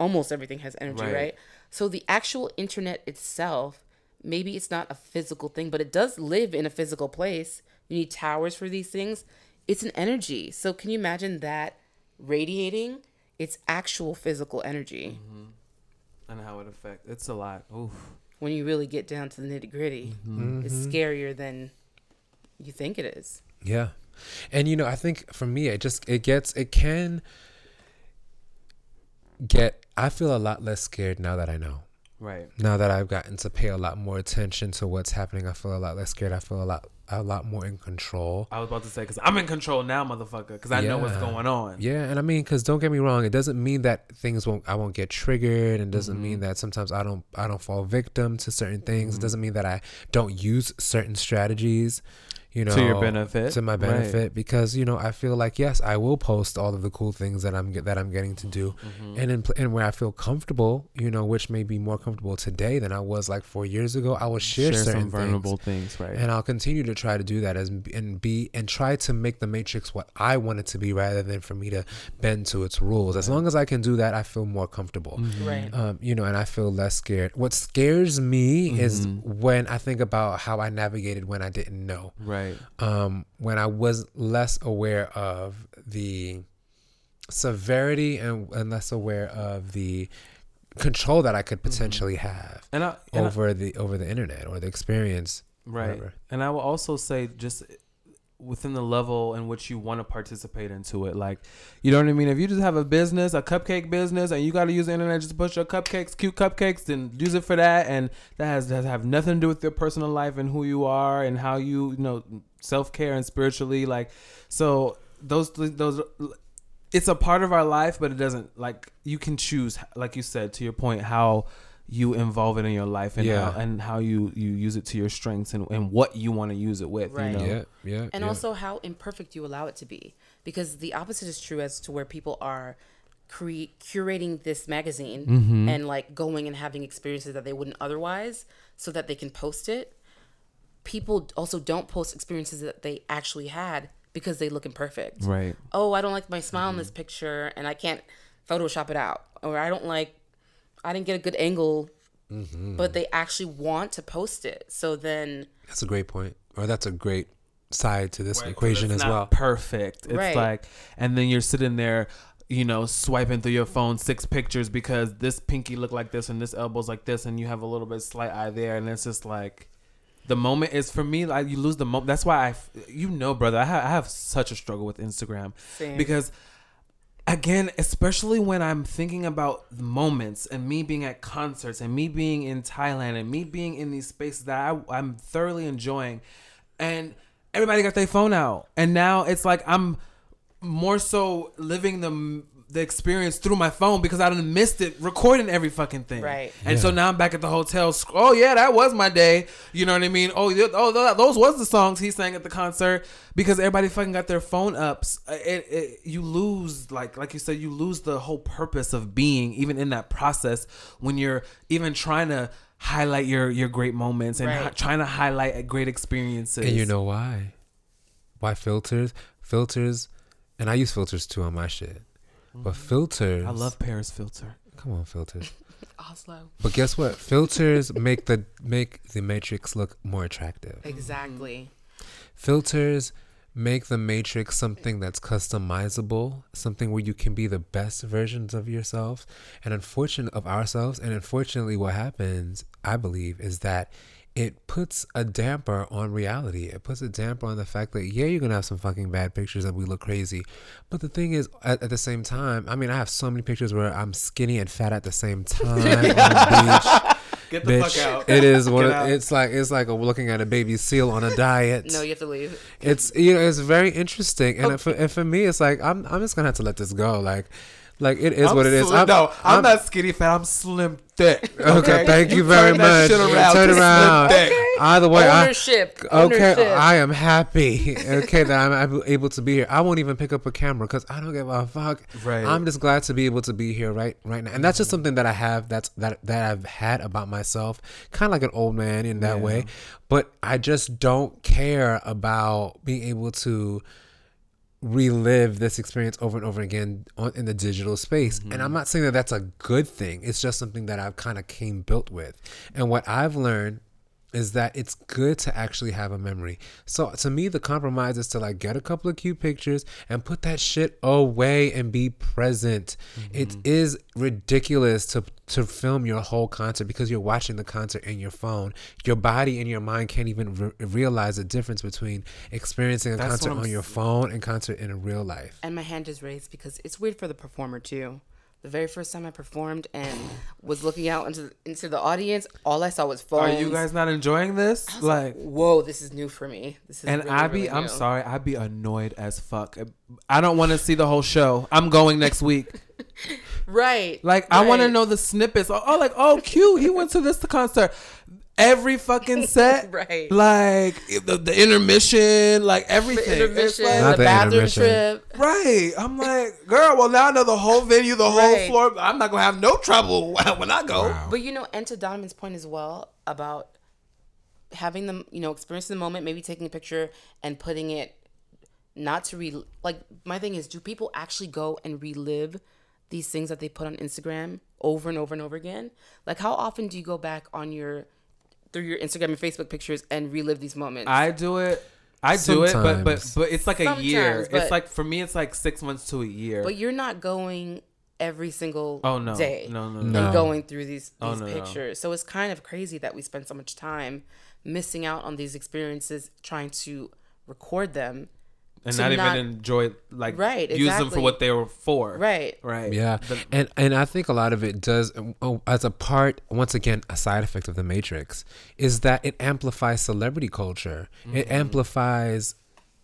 Almost everything has energy, Right. right? So the actual internet itself, maybe it's not a physical thing, but it does live in a physical place. You need towers for these things. It's an energy. So can you imagine that radiating? It's actual physical energy mm-hmm. and how it affects. It's a lot. Oof. when you really get down to the nitty gritty. Mm-hmm. It's mm-hmm. scarier than you think it is. Yeah. And you know, I think for me it just it gets it can get I feel a lot less scared now that I know. Right. Now that I've gotten to pay a lot more attention to what's happening, I feel a lot less scared. I feel a lot a lot more in control. I was about to say because I'm in control now, motherfucker. Because I know what's going on. Yeah, and I mean, because don't get me wrong, it doesn't mean that things won't I won't get triggered, and doesn't mean Mm-hmm. that sometimes I don't I don't fall victim to certain things. It doesn't mean that I don't use certain strategies, you know, To your benefit. to my Right. benefit, because you know I feel like yes, I will post all of the cool things that I'm get, that I'm getting to do, Mm-hmm. and in and where I feel comfortable, you know, which may be more comfortable today than I was like four years ago. I will share, Share certain some vulnerable things, right? and I'll continue to try to do that as and be and try to make the matrix what I want it to be rather than for me to bend to its rules. As long as I can do that, I feel more comfortable. Mm-hmm. Right. Um, you know, and I feel less scared. What scares me is Mm-hmm. when I think about how I navigated when I didn't know. right. Um, when I was less aware of the severity and, and less aware of the control that I could Mm-hmm. potentially have And I and I- over the over the internet or the experience. Right. whatever. And I will also say just within the level in which you want to participate into it. Like, you know what I mean? If you just have a business, a cupcake business, and you got to use the internet just to push your cupcakes, cute cupcakes, then use it for that. And that has, has have nothing to do with your personal life and who you are and how you, you know, self care and spiritually. Like, so those, those, it's a part of our life, but it doesn't like you can choose, like you said, to your point, how you involve it in your life and Yeah. how, and how you you use it to your strengths and, and what you want to use it with. Right. You know? Yeah, yeah. and yeah. also how imperfect you allow it to be because the opposite is true as to where people are cre- curating this magazine Mm-hmm. and like going and having experiences that they wouldn't otherwise so that they can post it people also don't post experiences that they actually had because they look imperfect Right. oh i don't like my smile in this picture and i can't photoshop it out or i don't like i didn't get a good angle mm-hmm. but they actually want to post it so then That's a great point, or that's a great side to this Right, 'cause equation it's as not well. Perfect. It's Right. like, and then you're sitting there, you know, swiping through your phone six pictures because this pinky looked like this and this elbow's like this, and you have a little bit slight eye there, and it's just like. The moment is for me like you lose the moment. That's why i you know, brother, I have, I have such a struggle with Instagram Same. because again, especially when I'm thinking about the moments and me being at concerts and me being in Thailand and me being in these spaces that I, I'm thoroughly enjoying, and everybody got their phone out, and now it's like I'm more so living the the experience through my phone because I done missed it recording every fucking thing. Right. And so now I'm back at the hotel. sc- Oh yeah, that was my day. You know what I mean? Oh, yeah, oh, th- those was the songs he sang at the concert because everybody fucking got their phone ups. Uh, It, it, you lose like like you said, you lose the whole purpose of being even in that process when you're even trying to highlight your your great moments and Right. hi- trying to highlight great experiences. And you know why? Why filters? Filters, and I use filters too on my shit. But filters, Mm-hmm. I love Paris filter. Come on, filters. oslo But guess what? Filters make the make the matrix look more attractive. exactly Filters make the matrix something that's customizable, something where you can be the best versions of yourselves and unfortunate of ourselves. And unfortunately, what happens, I believe, is that it puts a damper on reality. It puts a damper on the fact that yeah, you're gonna have some fucking bad pictures and we look crazy. But the thing is, at, at the same time, I mean, I have so many pictures where I'm skinny and fat at the same time on the beach. Get the Bitch, fuck out. it is what Get it's like it's like looking at a baby seal on a diet. no you have to leave It's you know it's very interesting, and for and for me, it's like I'm I'm just gonna have to let this go. Like, like it is I'm what it is. slim- no, I'm, not skinny fat. I'm slim thick. Okay, thank you very turn that much. shit around Turn to slim around. thick. Either way, I, ownership okay, ownership. I am happy. Okay, that I'm able- able to be here. I won't even pick up a camera because I don't give a fuck. Right. I'm just glad to be able to be here right right now, and that's just mm-hmm. something that I have. That's that that I've had about myself, kind of like an old man in that Yeah. way. But I just don't care about being able to relive this experience over and over again on, in the digital space. And mm-hmm. I'm not saying that that's a good thing. It's just something that I've kind of came built with. And what I've learned is that it's good to actually have a memory. So to me, the compromise is to like get a couple of cute pictures and put that shit away and be present. It is ridiculous to to film your whole concert because you're watching the concert in your phone. Your body and your mind can't even re- realize the difference between experiencing a That's concert on your phone and concert in real life. and my hand is raised because it's weird for the performer too the very first time I performed and was looking out into into the audience, all I saw was phones. Are you guys not enjoying this? Like, Whoa, this is new for me. This is and really, I be, really I'm new. sorry, I'd be annoyed as fuck. I don't want to see the whole show. I'm going next week. Right. Like, I want to know the snippets. Oh, oh, like, oh, cute. He went to this concert. Every fucking set, Right. Like the, the intermission, like everything. The intermission, like- Not the the bathroom intermission. trip. Right. I'm like, girl, well, now I know the whole venue, the whole Right. floor. I'm not going to have no trouble when I go. Wow. But you know, and to Donovan's point as well about having them, you know, experiencing the moment, maybe taking a picture and putting it not to re like my thing is do people actually go and relive these things that they put on Instagram over and over and over again? Like how often do you go back on your through your Instagram and Facebook pictures and relive these moments? I do it. I do it, but but but it's like a year. Sometimes, but- It's like for me, it's like six months to a year. but you're not going every single oh no, day. no, no, and no. No. going through these Oh, these no, no. pictures. So it's kind of crazy that we spend so much time missing out on these experiences trying to record them. And not, not- even enjoy like Right, use them for what they were for. Right. Right. Yeah, The- and and I think a lot of it does, oh, as a part, once again, a side effect of the Matrix, is that it amplifies celebrity culture. It mm-hmm. amplifies,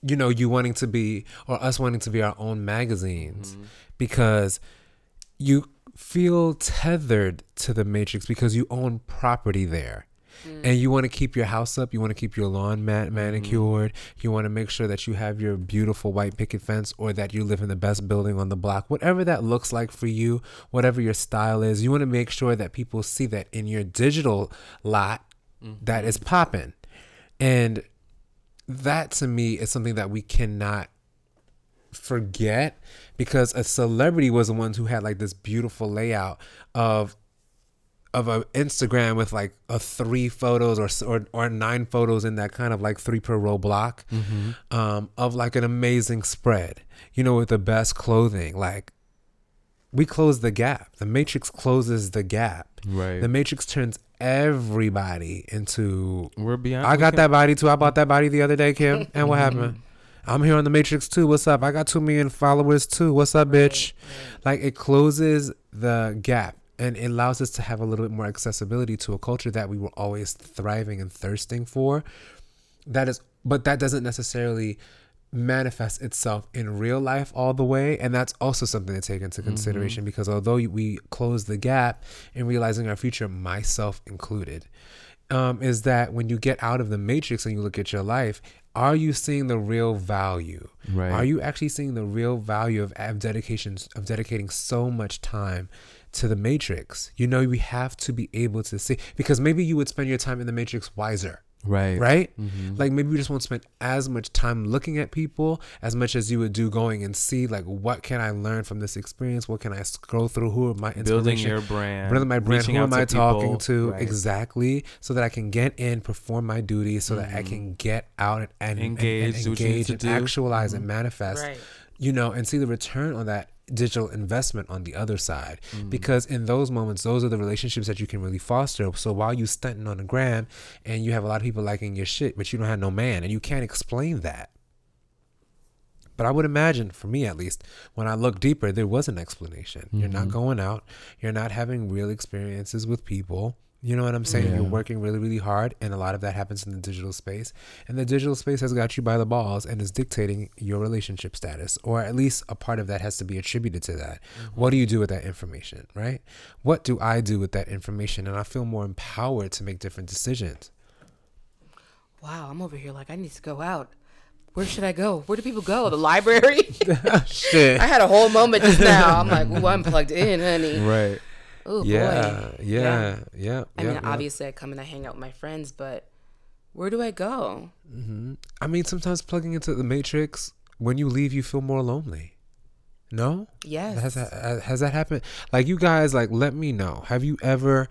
you know, you wanting to be or us wanting to be our own magazines, mm-hmm. because you feel tethered to the Matrix because you own property there. And you mm. want to keep your house up. You want to keep your lawn mat mm. manicured. You want to make sure that you have your beautiful white picket fence or that you live in the best building on the block. Whatever that looks like for you, whatever your style is, you want to make sure that people see that in your digital lot that is mm-hmm. popping. And that to me is something that we cannot forget because a celebrity was the ones who had like this beautiful layout of of a Instagram with like a three photos or or or nine photos in that kind of like three per row block um, of like an amazing spread, you know, with the best clothing. Like we close the gap. The Matrix closes the gap. Right. The Matrix turns everybody into. We're beyond. I got that body too. I bought that body the other day, Kim. And what happened? I'm here on the Matrix too. What's up? I got two million followers too. What's up, bitch? Like it closes the gap and it allows us to have a little bit more accessibility to a culture that we were always thriving and thirsting for. That is, but that doesn't necessarily manifest itself in real life all the way and that's also something to take into consideration because although we close the gap in realizing our future myself included um, is that when you get out of the matrix and you look at your life, are you seeing the real value? Right. Are you actually seeing the real value of, of dedication of dedicating so much time to the matrix? You know, we have to be able to see because maybe you would spend your time in the matrix wiser. Right. Right? Like maybe you just won't spend as much time looking at people as much as you would do going and see like what can I learn from this experience? What can I scroll through? Who are my Building your brand. Building my brand. Who am I to talking to? Right. Exactly. So that I can get in, perform my duties, so that I can get out and, and and- Engage, and, do what you need engage and do. Mm-hmm. actualize and manifest. Right. You know, and see the return on that digital investment on the other side. Mm. Because in those moments, those are the relationships that you can really foster. So while you stunting on the gram and you have a lot of people liking your shit, but you don't have no man and you can't explain that. But I would imagine, for me at least, when I look deeper, there was an explanation. You're not going out. You're not having real experiences with people. You know what I'm saying? You're working really, really hard, and a lot of that happens in the digital space. And the digital space has got you by the balls and is dictating your relationship status, or at least a part of that has to be attributed to that. Mm-hmm. What do you do with that information, right? What do I do with that information? And I feel more empowered to make different decisions. Wow, I'm over here like I need to go out. Where should I go? Where do people go? The library? Shit. I had a whole moment just now. I'm like, ooh, I'm plugged in, honey. Right. Oh Yeah, boy. yeah, yeah. I yeah, mean, yeah. obviously, I come and I hang out with my friends, but where do I go? Mm-hmm. I mean, sometimes plugging into the matrix, when you leave, you feel more lonely. No? Yes. Has that, uh, has that happened? Like, you guys, like, let me know. Have you ever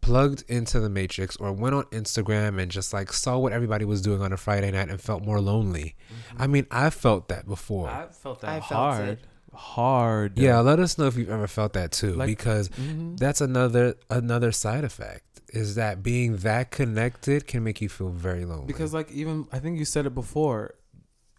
plugged into the matrix or went on Instagram and just like saw what everybody was doing on a Friday night and felt more lonely? Mm-hmm. I mean, I felt that before. I felt that I felt hard. it. Hard. yeah, let us know if you've ever felt that too, Like- because Mhm. that's another another side effect. Is that being that connected can make you feel very lonely? Because like even I think you said it before,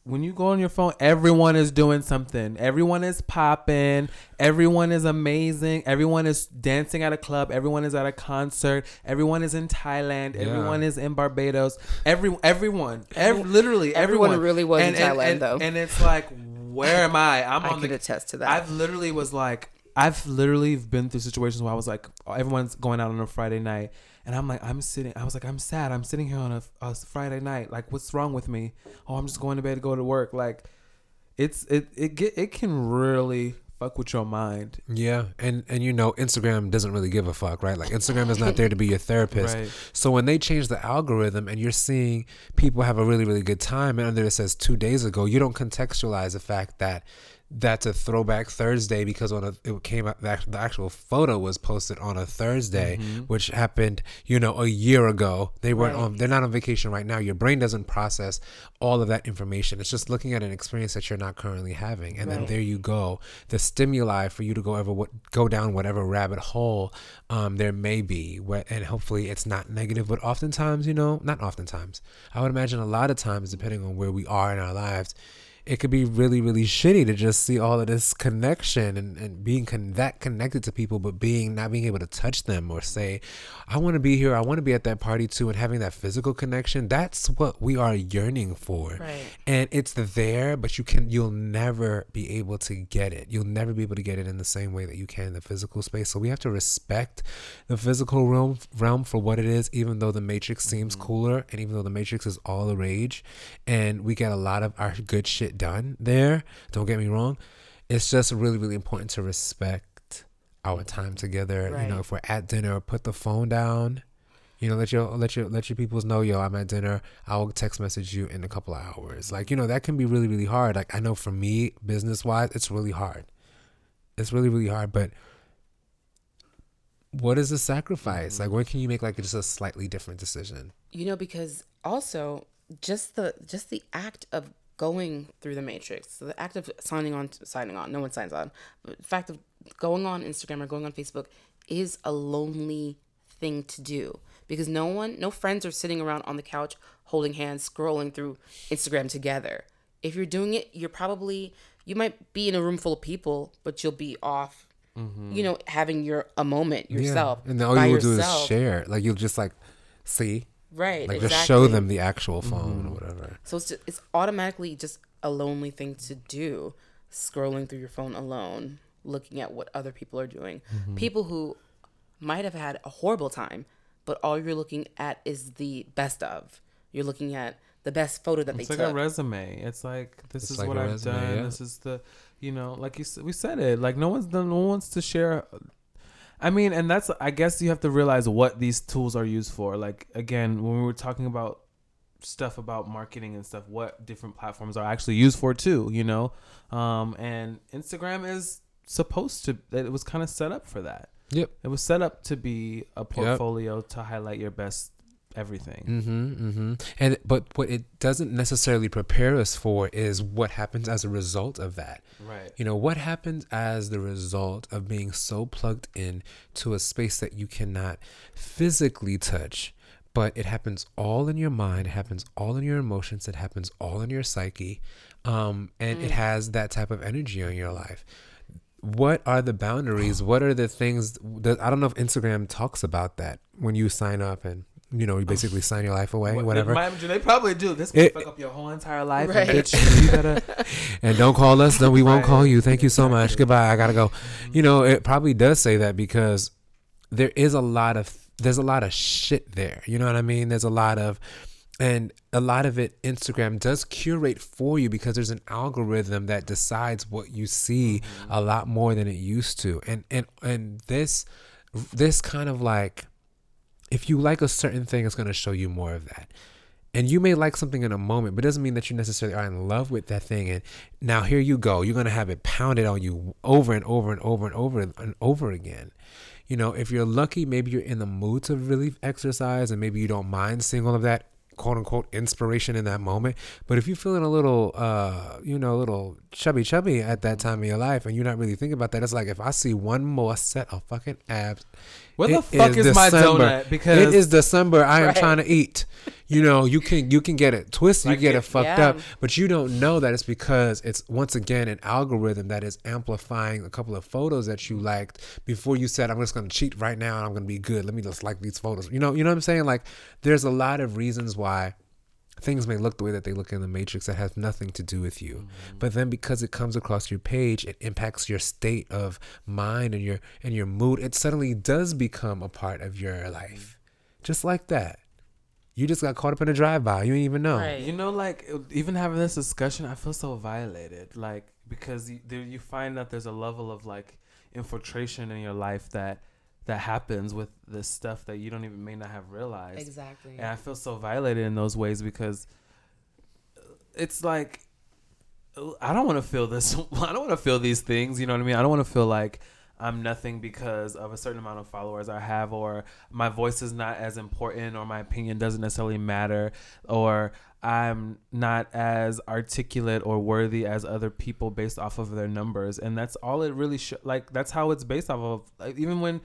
when you go on your phone, everyone is doing something. Everyone is popping. Everyone is amazing. Everyone is dancing at a club. Everyone is at a concert. Everyone is in Thailand. Yeah. Everyone is in Barbados. Every everyone, ev- literally Everyone everyone, really was in Thailand, and, though. And it's like, where am I? I'm I on could the attest to that. I've literally was like, I've literally been through situations where I was like, everyone's going out on a Friday night, and I'm like, I'm sitting. I was like, I'm sad. I'm sitting here on a, a Friday night. Like, what's wrong with me? Oh, I'm just going to bed to go to work. Like, it's it it get it can really fuck with your mind. Yeah, and and you know, Instagram doesn't really give a fuck, right? Like Instagram is not there to be your therapist. Right. So when they change the algorithm and you're seeing people have a really really good time, and under it says two days ago, you don't contextualize the fact that that's a throwback Thursday because on a it came out the the actual photo was posted on a Thursday, which happened you know a year ago. They weren't Right. on. They're not on vacation right now. Your brain doesn't process all of that information. It's just looking at an experience that you're not currently having, and then there you go. The stimuli for you to go ever what go down whatever rabbit hole um, there may be, wh- and hopefully it's not negative. But oftentimes, you know, not oftentimes. I would imagine a lot of times, depending on where we are in our lives, it could be really, really shitty to just see all of this connection and, and being con- that connected to people, but being not being able to touch them or say, I want to be here, I want to be at that party too, and having that physical connection. That's what we are yearning for. Right. and it's there but you can you'll never be able to get it. You'll never be able to get it in the same way that you can in the physical space. So we have to respect the physical realm realm for what it is even though the matrix seems mm-hmm. cooler and even though the matrix is all the rage. And we get a lot of our good shit done there don't get me wrong it's just really really important to respect our time together you know if we're at dinner put the phone down you know, let your let your let your peoples know, yo, I'm at dinner. I'll text message you in a couple of hours. Like, you know, that can be really, really hard. Like I know for me, business wise, it's really hard. It's really, really hard. But what is the sacrifice? Like when can you make like just a slightly different decision? you know because also just the just the act of going through the matrix so the act of signing on signing on no one signs on but the fact of going on instagram or going on facebook is a lonely thing to do because no one no friends are sitting around on the couch holding hands scrolling through instagram together if you're doing it you're probably you might be in a room full of people but you'll be off mm-hmm. you know having your a moment yourself Yeah. And then all you will do is share. Like you'll just like see. Right Like exactly. just show them the actual phone or whatever. So it's just, it's automatically just a lonely thing to do, scrolling through your phone alone, looking at what other people are doing. Mm-hmm. People who might have had a horrible time, but all you're looking at is the best of. You're looking at the best photo that they take. It's like a resume. It's like this It's is like what I've resume, done. yeah. This is the, you know, like you s- we said it. Like no one's done. No one wants to share. I mean, and that's I guess you have to realize what these tools are used for. Like again, when we were talking about stuff about marketing and stuff, what different platforms are actually used for too. You know, um, and Instagram is supposed to. It was kind of set up for that. Yep. It was set up to be a portfolio to highlight your best everything. Mm-hmm, mm-hmm. And but what it doesn't necessarily prepare us for is what happens as a result of that. Right. You know, what happens as the result of being so plugged in to a space that you cannot physically touch, but it happens all in your mind, it happens all in your emotions, it happens all in your psyche, um, and it has that type of energy on your life. What are the boundaries? What are the things that I don't know if Instagram talks about that when you sign up and you know you basically sign your life away, What- whatever. They, they probably do. This could fuck up your whole entire life. Right. And bitch, you gotta. and don't call us then we won't call you thank you so much goodbye i gotta go you know it probably does say that because there is a lot of there's a lot of shit there you know what i mean there's a lot of and a lot of it instagram does curate for you because there's an algorithm that decides what you see mm-hmm. a lot more than it used to and and and this this kind of like if you like a certain thing it's going to show you more of that and you may like something in a moment, but it doesn't mean that you necessarily are in love with that thing. And now here you go. You're gonna have it pounded on you over and over and over and over and over again. You know, if you're lucky, maybe you're in the mood to really exercise, and maybe you don't mind seeing all of that quote unquote inspiration in that moment. But if you're feeling a little, uh, you know, a little chubby chubby at that time of your life, and you're not really thinking about that, it's like if I see one more set of fucking abs. Where the fuck is, my December. donut? Because it is December. I am Right. trying to eat. you know you can you can get it twisted Like you get it- it fucked yeah. up but you don't know that it's because it's once again an algorithm that is amplifying a couple of photos that you liked before you said i'm just going to cheat right now and i'm going to be good let me just like these photos you know you know what i'm saying like there's a lot of reasons why things may look the way that they look in the matrix that have nothing to do with you. Mm-hmm. But then because it comes across your page it impacts your state of mind and your and your mood it suddenly does become a part of your life. Just like that. You just got caught up in a drive-by. You didn't even know. Right. You know, like even having this discussion, I feel so violated. Like because you, you find that there's a level of like infiltration in your life that that happens with this stuff that you don't even may not have realized. Exactly. And I feel so violated in those ways because it's like I don't want to feel this. I don't want to feel these things. You know what I mean? I don't want to feel like I'm nothing because of a certain amount of followers I have, or my voice is not as important, or my opinion doesn't necessarily matter, or I'm not as articulate or worthy as other people based off of their numbers. And that's all it really should. Like that's how it's based off of. Like, even when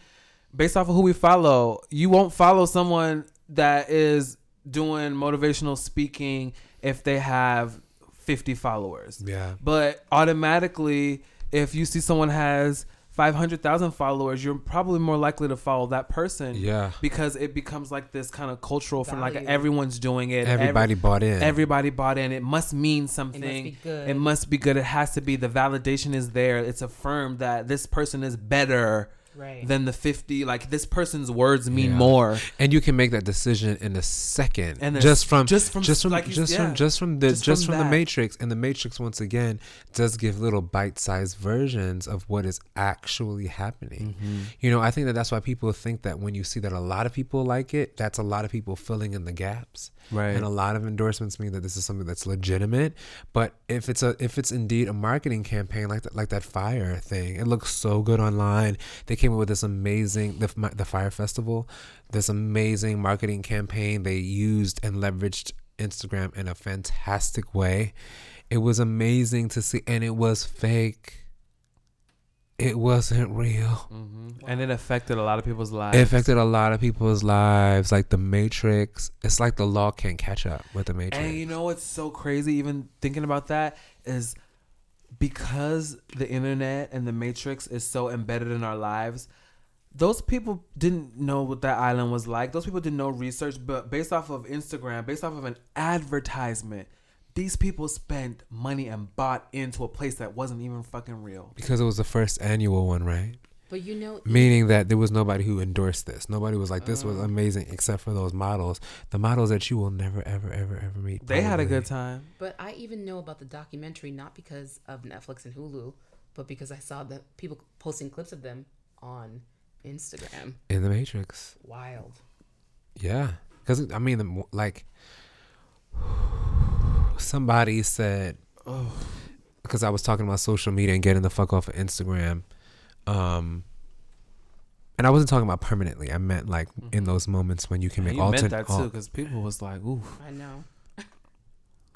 based off of who we follow, you won't follow someone that is doing motivational speaking if they have 50 followers. yeah But automatically, if you see someone has 500,000 followers, you're probably more likely to follow that person. yeah Because it becomes like this kind of cultural from like everyone's doing it. everybody bought in Everybody bought in. It must mean something. be good. It must be good. It has to be. The validation is there. It's affirmed that this person is better Right. than the 50. Like this person's words mean Yeah. more. and you can make that decision in a second And just from just from- just from like you- just yeah. from just from the Just just, from from, the matrix and the matrix once again does give little bite-sized versions of what is actually happening Mm-hmm. you know i think that that's why people think that when you see that a lot of people like it that's a lot of people filling in the gaps Right. and a lot of endorsements mean that this is something that's legitimate but if it's a if it's indeed a marketing campaign like that like that Fyre thing it looks so good online they came up with this amazing the, the Fyre Festival this amazing marketing campaign. They used and leveraged instagram in a fantastic way. It was amazing to see and it was fake. It wasn't real. Hmm And it affected a lot of people's lives. it affected a lot of people's lives. Like the matrix it's like the law can't catch up with the matrix. And you know what's so crazy, even thinking about that, is because the internet and the matrix is so embedded in our lives. Those people didn't know what that island was like. Those people did no research, but based off of Instagram, based off of an advertisement, these people spent money and bought into a place that wasn't even fucking real. because it was the first annual one right But you know, meaning that there was nobody who endorsed this nobody was like this was Uh. amazing except for those models the models that you will never ever ever ever meet They had a good time. but I even know about the documentary not because of Netflix and Hulu, but because I saw the people posting clips of them on Instagram. in the matrix Wild. Yeah, because I mean, the, like somebody said, "Oh," because I was talking about social media and getting the fuck off of Instagram, um, and I wasn't talking about permanently. I meant like in those moments when you can And make you meant that too, because people was like, "Ooh, I know.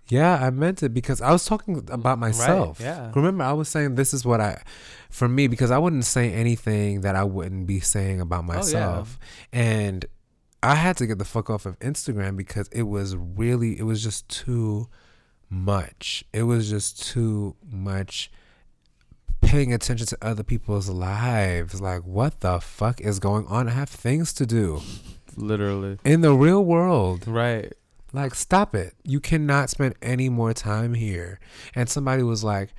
Yeah, I meant it because I was talking about myself. yeah. Remember, I was saying this is what I, for me, because I wouldn't say anything that I wouldn't be saying about Oh, yeah. myself. And I had to get the fuck off of Instagram because it was really, it was just too much. It was just too much paying attention to other people's lives. Like, what the fuck is going on? I have things to do literally, in the real world. right." Like, stop it. You cannot spend any more time here. And somebody was like,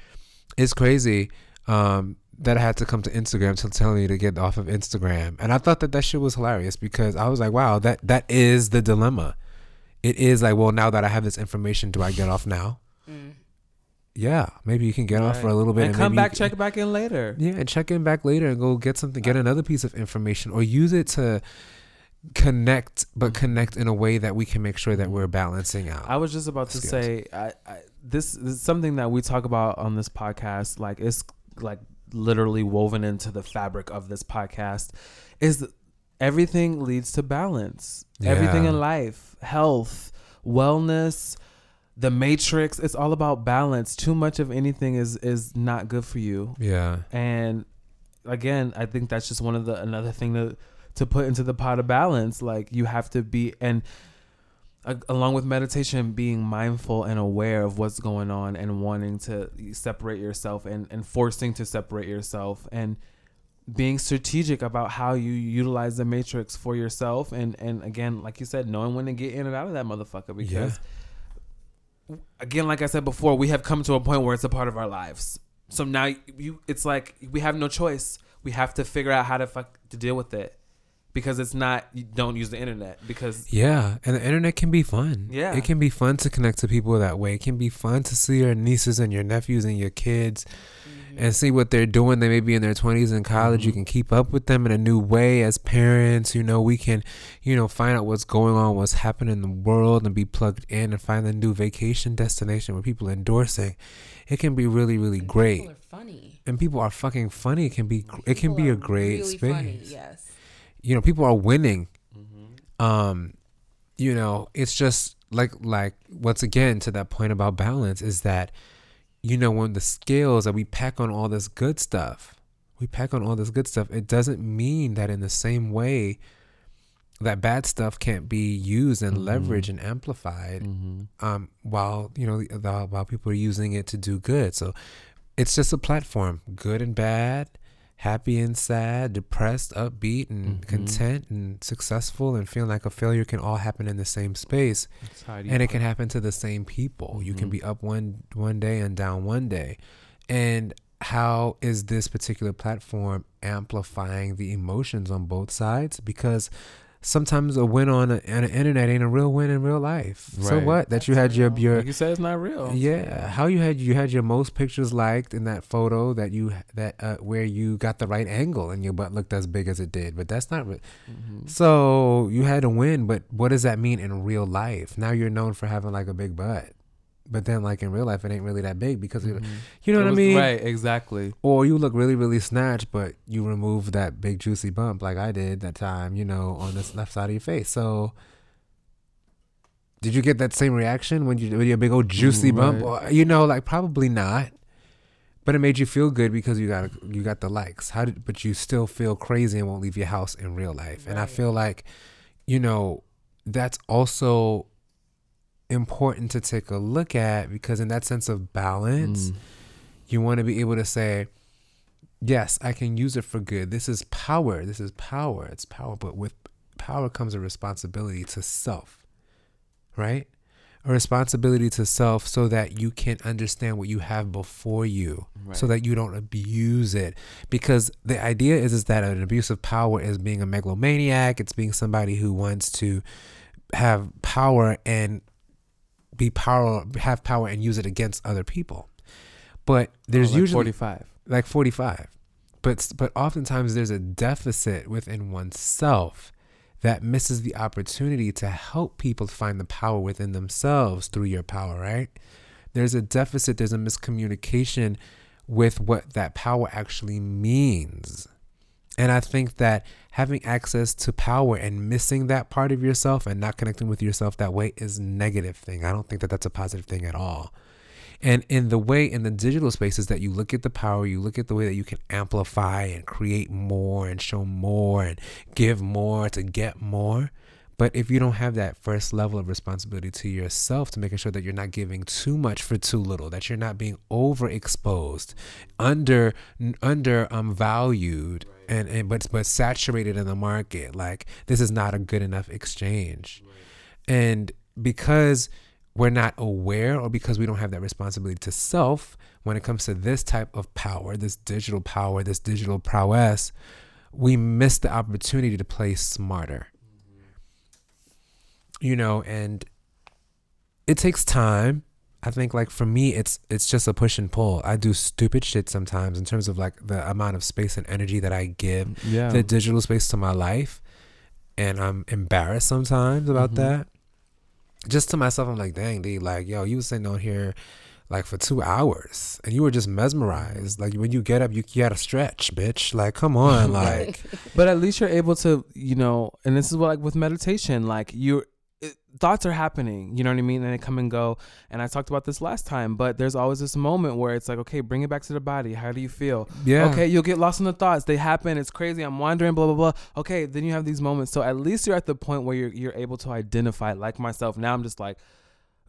it's crazy um, that I had to come to Instagram to tell me to get off of Instagram. And I thought that that shit was hilarious because I was like, wow, that that is the dilemma. It is like, well, now that I have this information, do I get off now? Yeah, maybe you can get off for a little bit and come back, can- check back in later. yeah, and check in back later and go get something, get uh, another piece of information, or use it to connect, but mm-hmm. connect in a way that we can make sure that mm-hmm. we're balancing out. I was just about to Skills. say, I, I this, this is something that we talk about on this podcast. Like it's like literally woven into the fabric of this podcast. Is everything leads to balance. Everything in life, health, wellness, the matrix. It's all about balance. Too much of anything is is not good for you. yeah, And again, I think that's just one of the another thing to to put into the pot of balance. Like you have to be and along with meditation, being mindful and aware of what's going on and wanting to separate yourself and, and forcing to separate yourself and being strategic about how you utilize the matrix for yourself and and again like you said knowing when to get in and out of that motherfucker because again like i said before we have come to a point where it's a part of our lives so now you it's like we have no choice we have to figure out how to fuck to deal with it because it's not you don't use the internet because Yeah, and the internet can be fun. Yeah. it can be fun to connect to people that way. It can be fun to see your nieces and your nephews and your kids and see what they're doing. They may be in their 20s in college. You can keep up with them in a new way as parents. You know, we can, you know, find out what's going on, what's happening in the world, and be plugged in and find a new vacation destination where people are endorsing. It can be really, really People great. are funny. And people are fucking funny. It can be, it can be a great really space Funny, yes. you know people are winning um you know it's just like like once again to that point about balance is that you know when the scales that we pack on all this good stuff we pack on all this good stuff it doesn't mean that in the same way that bad stuff can't be used and leveraged and amplified um while you know the, the, while people are using it to do good. So it's just a platform good and bad happy and sad depressed upbeat and content and successful and feeling like a failure can all happen in the same space. And it can happen to the same people. You can be up one one day and down one day. And how is this particular platform amplifying the emotions on both sides? Because sometimes a win on, a, on the internet ain't a real win in real life. So what? That you had your your like you said it's not real. Yeah, how you had you had your most pictures liked in that photo that you that uh, where you got the right angle and your butt looked as big as it did, but that's not. Re- So you had a win, but what does that mean in real life? Now you're known for having like a big butt, but then like in real life it ain't really that big because it- mm-hmm. you know It what I mean, right exactly Or you look really really snatched, but you remove that big juicy bump like I did that time, you know, on this left side of your face. So. Did you get that same reaction when you when your big old juicy mm, bump? Or, you know, like probably not. But it made you feel good because you got you got the likes. How did but you still feel crazy and won't leave your house in real life. And I feel like, you know, that's also important to take a look at because in that sense of balance, mm. you want to be able to say, yes, I can use it for good. This is power. This is power. It's power. But with power comes a responsibility to self, right? A responsibility to self so that you can understand what you have before you, so that you don't abuse it. Because the idea is, is that an abuse of power is being a megalomaniac, it's being somebody who wants to have power and be power have power and use it against other people. But there's Oh, like usually 45 like 45 but but oftentimes there's a deficit within oneself that misses the opportunity to help people find the power within themselves through your power right? There's a deficit there's a miscommunication with what that power actually means and i think that having access to power and missing that part of yourself and not connecting with yourself that way is a negative thing i don't think that that's a positive thing at all and in the way in the digital spaces that you look at the power, you look at the way that you can amplify and create more and show more and give more to get more. But if you don't have that first level of responsibility to yourself to making sure that you're not giving too much for too little, that you're not being overexposed, under under um valued and, and but but saturated in the market, like this is not a good enough exchange. And because we're not aware or because we don't have that responsibility to self when it comes to this type of power, this digital power, this digital prowess, we miss the opportunity to play smarter. Mm-hmm. You know, and it takes time. I think like for me it's it's just a push and pull. I do stupid shit sometimes in terms of like the amount of space and energy that I give yeah the digital space to my life and I'm embarrassed sometimes about mm-hmm. that. Just to myself, I'm like, dang, D, like, yo, you was sitting on here like for two hours and you were just mesmerized. Like when you get up, you, you gotta stretch, bitch. Like, come on, like but at least you're able to you know and this is what like with meditation like you're it, thoughts are happening, you know what I mean? And they come and go. And I talked about this last time, but there's always this moment where it's like, okay, bring it back to the body. How do you feel? Yeah. Okay, you'll get lost in the thoughts. They happen. It's crazy. I'm wandering, blah, blah, blah. Okay, then you have these moments. So at least you're at the point where you're, you're able to identify, like myself. Now I'm just like,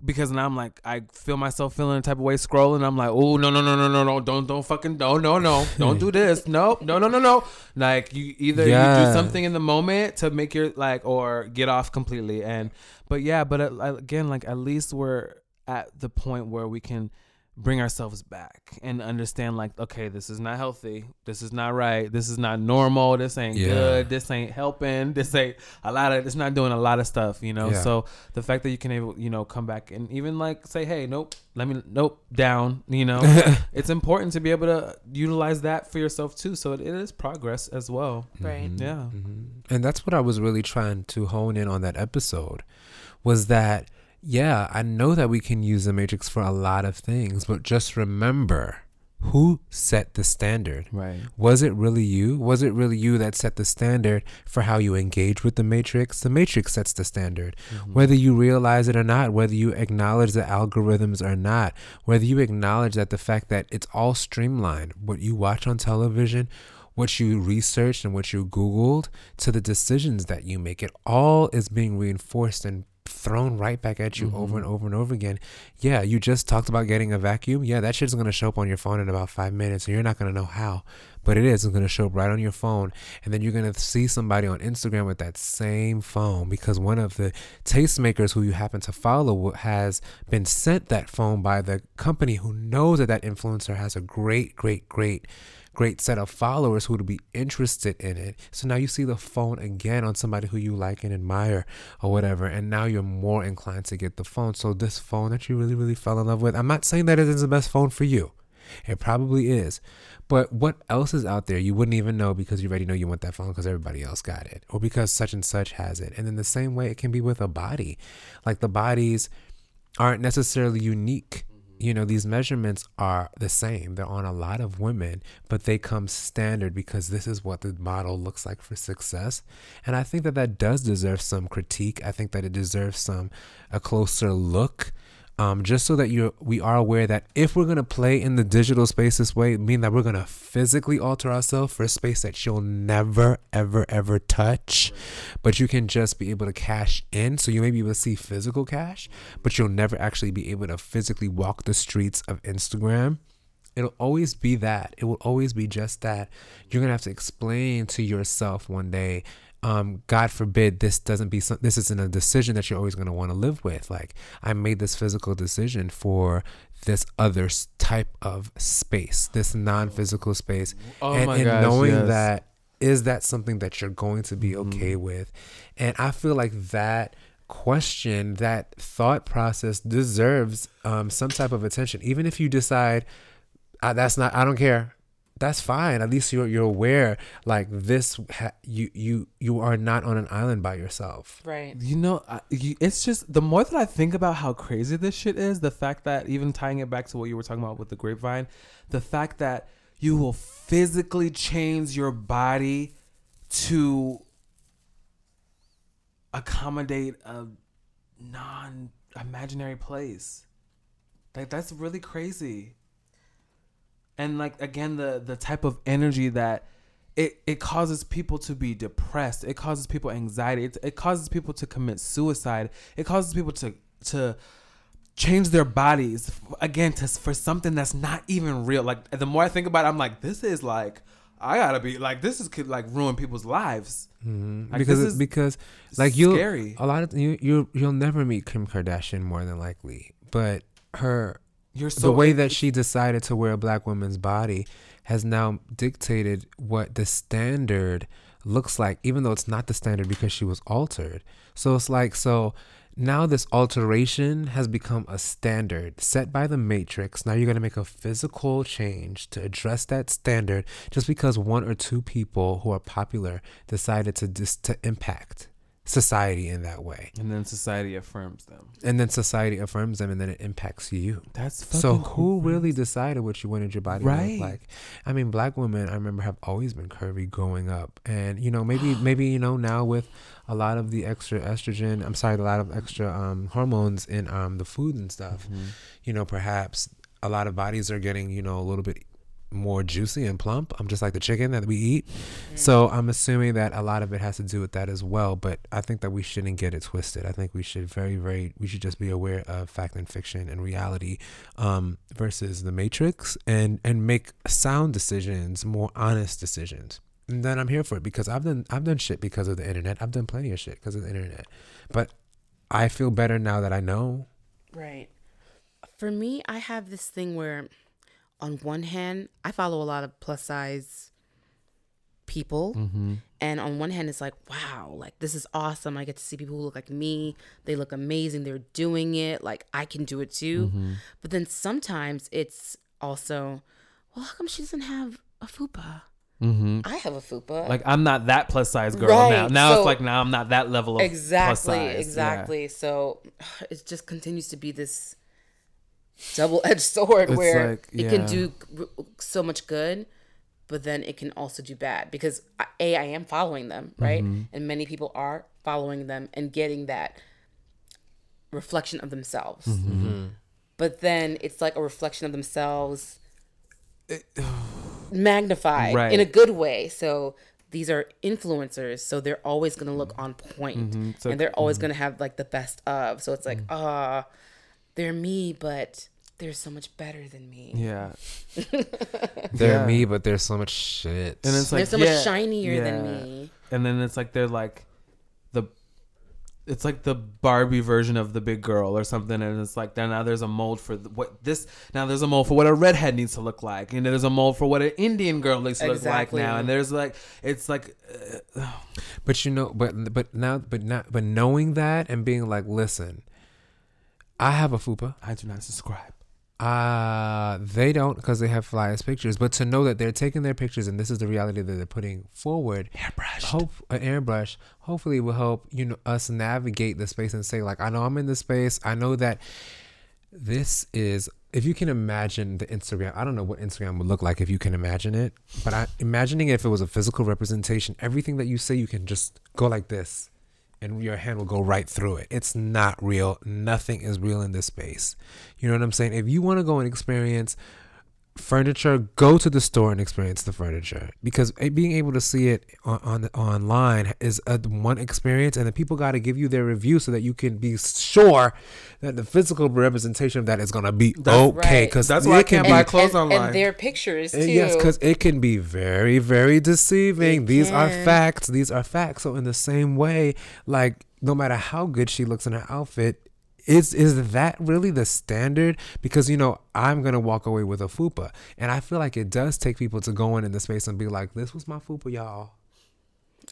because now I'm like I feel myself feeling a type of way scrolling. I'm like, oh no no no no no no don't don't fucking no no no don't do this no no no no no. Like you either you do something in the moment to make your like or get off completely. And but yeah, but uh, again, like at least we're at the point where we can bring ourselves back and understand like okay this is not healthy. This is not right. This is not normal. This ain't Yeah. good. This ain't helping. This ain't a lot of it's not doing a lot of stuff you know? Yeah. so the fact that you can able you know come back and even like say hey nope let me nope down you know? It's important to be able to utilize that for yourself too. So it, it is progress as well. Right. Mm-hmm. yeah. Mm-hmm. And that's what I was really trying to hone in on that episode was that, yeah, I know that we can use the Matrix for a lot of things, but just remember who set the standard. right Was it really you? Was it really you that set the standard for how you engage with the Matrix? The Matrix sets the standard. Mm-hmm. Whether you realize it or not, whether you acknowledge the algorithms or not, whether you acknowledge that the fact that it's all streamlined, what you watch on television, what you researched and what you Googled, to the decisions that you make, it all is being reinforced and thrown right back at you over mm-hmm. and over and over again. Yeah, you just talked about getting a vacuum. Yeah, that shit's gonna show up on your phone in about five minutes, and you're not gonna know how, but it is. It's gonna show up right on your phone, and then you're gonna see somebody on Instagram with that same phone because one of the tastemakers who you happen to follow has been sent that phone by the company who knows that that influencer has a great, great, great great set of followers who would be interested in it. So now you see the phone again on somebody who you like and admire or whatever, and now you're more inclined to get the phone. So this phone that you really, really fell in love with, I'm not saying that it is the best phone for you. It probably is. But what else is out there you wouldn't even know because you already know you want that phone because everybody else got it or because such and such has it. And in the same way, it can be with a body. Like the bodies aren't necessarily unique. You know, these measurements are the same. They're on a lot of women, but they come standard because this is what the model looks like for success. And I think that that does deserve some critique. I think that it deserves some a closer look. Um, just so that you we are aware that if we're gonna play in the digital space this way, mean that we're gonna physically alter ourselves for a space that you'll never, ever, ever touch, but you can just be able to cash in. So you may be able to see physical cash, but you'll never actually be able to physically walk the streets of Instagram. It'll always be that. It will always be just that. You're gonna have to explain to yourself one day um, God forbid this doesn't be some, this isn't a decision that you're always going to want to live with. Like I made this physical decision for this other type of space, this non-physical space, Oh and, and gosh, knowing yes. that is that something that you're going to be okay with, and I feel like that question, that thought process deserves um, some type of attention, even if you decide uh, that's not i don't care that's fine at least you're you're aware like this ha- you you you are not on an island by yourself Right. You know, I, you, it's just the more that I think about how crazy this shit is, the fact that even tying it back to what you were talking about with the grapevine, the fact that you will physically change your body to accommodate a non imaginary place. Like that's really crazy. And like again the the type of energy that it, it causes people to be depressed. It causes people anxiety. It, it causes people to commit suicide. It causes people to to change their bodies again to for something that's not even real. Like the more I think about it, I'm like, this is like I gotta be like this is could like ruin people's lives. Mm-hmm. Like, because this it- is because like you scary. a lot of you you you'll never meet Kim Kardashian more than likely but her You're so the way that she decided to wear a black woman's body has now dictated what the standard looks like, even though it's not the standard because she was altered. So it's like, so now this alteration has become a standard set by the matrix. Now you're going to make a physical change to address that standard just because one or two people who are popular decided to dis- to impact society in that way. And then society affirms them. And then society affirms them and then it impacts you. That's So who cool, really decided what you wanted your body to Right. look like? I mean, black women I remember have always been curvy growing up, and you know maybe maybe you know now with a lot of the extra estrogen, I'm sorry, a lot of extra um, hormones in um, the food and stuff. Mm-hmm. You know, perhaps a lot of bodies are getting you know a little bit more juicy and plump. I'm just like the chicken that we eat. So I'm assuming that a lot of it has to do with that as well. But I think that we shouldn't get it twisted. I think we should very, very, we should just be aware of fact and fiction and reality um, versus the matrix and and make sound decisions, more honest decisions. And then I'm here for it because I've done I've done shit because of the internet. I've done plenty of shit because of the internet. But I feel better now that I know. Right. For me, I have this thing where, on one hand, I follow a lot of plus size people. Mm-hmm. And on one hand, it's like, wow, like this is awesome. I get to see people who look like me. They look amazing. They're doing it. Like I can do it too. Mm-hmm. But then sometimes it's also, well, how come she doesn't have a fupa? Mm-hmm. I have a fupa. Like I'm not that plus size girl Right, now. Now so- it's like now I'm not that level of plus exactly, size. Yeah. exactly. So it just continues to be this double-edged sword It's where like, it can do so much good, but then it can also do bad because a I am following them right, Mm-hmm. and many people are following them and getting that reflection of themselves. Mm-hmm. But then it's like a reflection of themselves magnified Right. in a good way. So these are influencers, so they're always gonna look on point, Mm-hmm. So- and they're always gonna have like the best of. So it's like, ah, they're me, but they're so much better than me. Yeah. They're Yeah. me, but there's so much shit. And it's like they're so yeah, much shinier than me. And then it's like they're like the it's like the Barbie version of the big girl or something, and it's like now there's a mold for what this now there's a mold for what a redhead needs to look like, and there's a mold for what an Indian girl needs to look like now, and there's like it's like uh, But you know, but but now, but not, but knowing that and being like, listen, I have a fupa. I do not subscribe. Uh they don't because they have flyers pictures. But to know that they're taking their pictures and this is the reality that they're putting forward, Airbrush. hope an airbrush hopefully will help you know us navigate the space and say like, I know I'm in this space. I know that this is if you can imagine the Instagram, I don't know what Instagram would look like if you can imagine it, but I imagining if it was a physical representation, everything that you say you can just go like this and your hand will go right through it. It's not real. Nothing is real in this space. You know what I'm saying? If you want to go and experience furniture, go to the store and experience the furniture because eh, being able to see it on, on online is a one experience, and the people got to give you their review so that you can be sure that the physical representation of that is gonna be okay. right. Because That's why I can't buy clothes and, online. and their pictures too. Uh, Yes, because it can be very, very deceiving. It These are facts. These are facts. So in the same way, like no matter how good she looks in her outfit, is is that really the standard? Because you know I'm gonna walk away with a fupa, and I feel like it does take people to go in in the space and be like, "This was my fupa, y'all."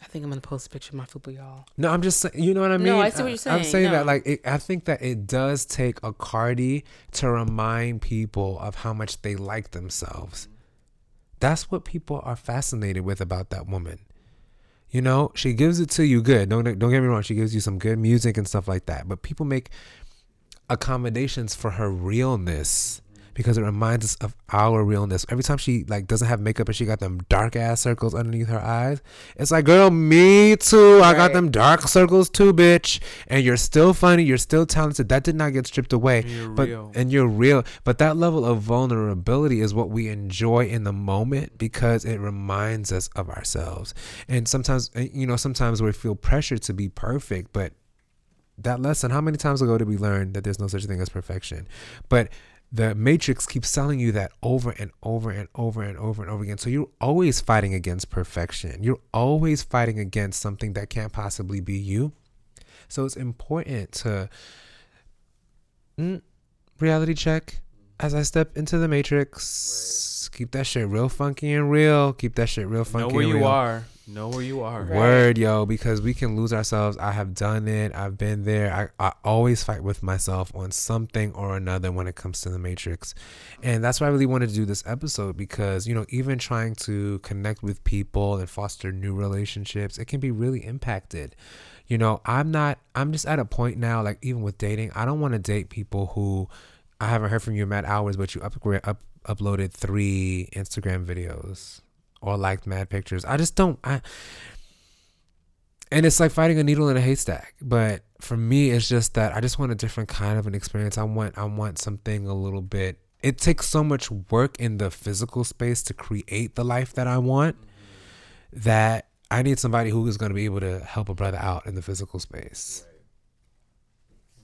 I think I'm gonna post a picture of my fupa, y'all. No, I'm just saying. You know what I mean? No, I see what you're saying. I'm saying. saying that like it, I think that it does take a Cardi to remind people of how much they like themselves. That's what people are fascinated with about that woman. You know, she gives it to you good. Don't don't get me wrong. She gives you some good music and stuff like that. But people make accommodations for her realness because it reminds us of our realness. Every time she like doesn't have makeup and she got them dark ass circles underneath her eyes, it's like, girl, me too. I got them dark circles too, bitch. And you're still funny. You're still talented. That did not get stripped away. And you're but real. and you're real. But that level of vulnerability is what we enjoy in the moment because it reminds us of ourselves. And sometimes, eh, you know, sometimes we feel pressured to be perfect, but that lesson how many times ago did we learn that there's no such thing as perfection? But the matrix keeps telling you that over and over and over and over and over again. So you're always fighting against perfection. You're always fighting against something that can't possibly be you. So it's important to mm, reality check as i step into the matrix. Keep that shit real funky and real. Keep that shit real funky Know where and you real. are. Know where you are. Word, yo, because we can lose ourselves. I have done it. I've been there. I, I always fight with myself on something or another when it comes to the Matrix. And that's why I really wanted to do this episode because, you know, even trying to connect with people and foster new relationships, it can be really impacted. You know, I'm not. I'm just at a point now. Like even with dating, I don't want to date people who I haven't heard from you in mad hours, but you upgrade up uploaded three Instagram videos or liked mad pictures. I just don't. I and it's like fighting a needle in a haystack. But for me, it's just that I just want a different kind of an experience. I want I want something a little bit. It takes so much work in the physical space to create the life that I want that I need somebody who is going to be able to help a brother out in the physical space.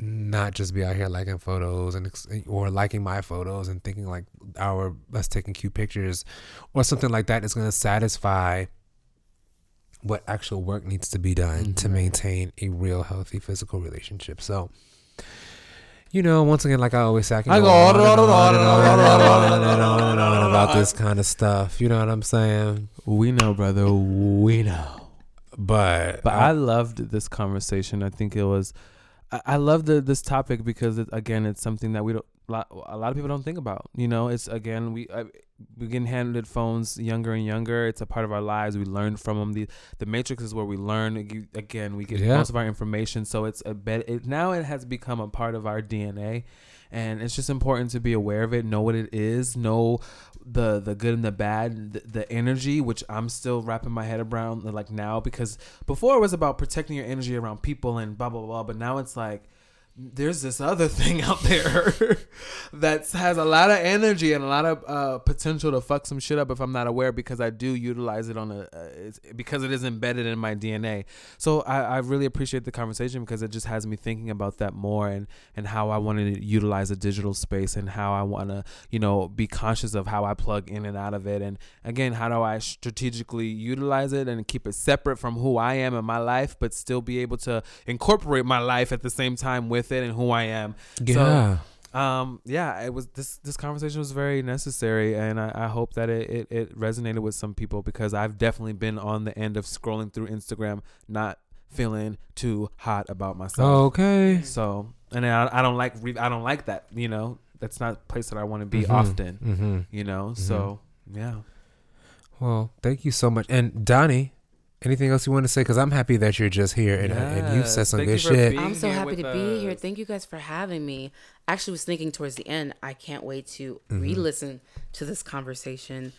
Not just be out here liking photos and or liking my photos and thinking like our us taking cute pictures or something like that is going to satisfy what actual work needs to be done to mm-hmm. maintain a real healthy physical relationship. So, you know, once again, like I always say, I I go on and on and on and and on and on on and and on on and on about this kind of stuff. You know what I'm saying? We know, brother. We know. But, But I loved this conversation. I think it was. I, I love the this topic because it, again, it's something that we don't. lot- A lot of people don't think about. You know, it's again we I, we getting handed phones younger and younger. It's a part of our lives. We learn from them. The the Matrix is where we learn. Again, we get Yeah. most of our information. So it's a bit. It, now it has become a part of our DNA, and it's just important to be aware of it. Know what it is. Know the the good and the bad. The, the energy, which I'm still wrapping my head around like now because before it was about protecting your energy around people and blah blah blah. But now it's like there's this other thing out there that has a lot of energy and a lot of uh, potential to fuck some shit up if I'm not aware because I do utilize it on a uh, because it is embedded in my DNA. So I, I really appreciate the conversation because it just has me thinking about that more and and how I want to utilize a digital space and how I want to you know be conscious of how I plug in and out of it and again how do I strategically utilize it and keep it separate from who I am in my life but still be able to incorporate my life at the same time with it and who I am. yeah. So, um, yeah, it was this this conversation was very necessary, and I, I hope that it, it it resonated with some people because I've definitely been on the end of scrolling through Instagram, not feeling too hot about myself. okay. So, and I, I don't like re- I don't like that. You know, that's not a place that I want to be Mhm. often. Mm-hmm. You know, so yeah. Well, thank you so much. And Danhy, anything else you want to say? Because I'm happy that you're just here and, and you've said some thank good you shit. I'm so happy with to be here. Thank you guys for having me. I actually was thinking towards the end, I can't wait to Mm-hmm. re-listen to this conversation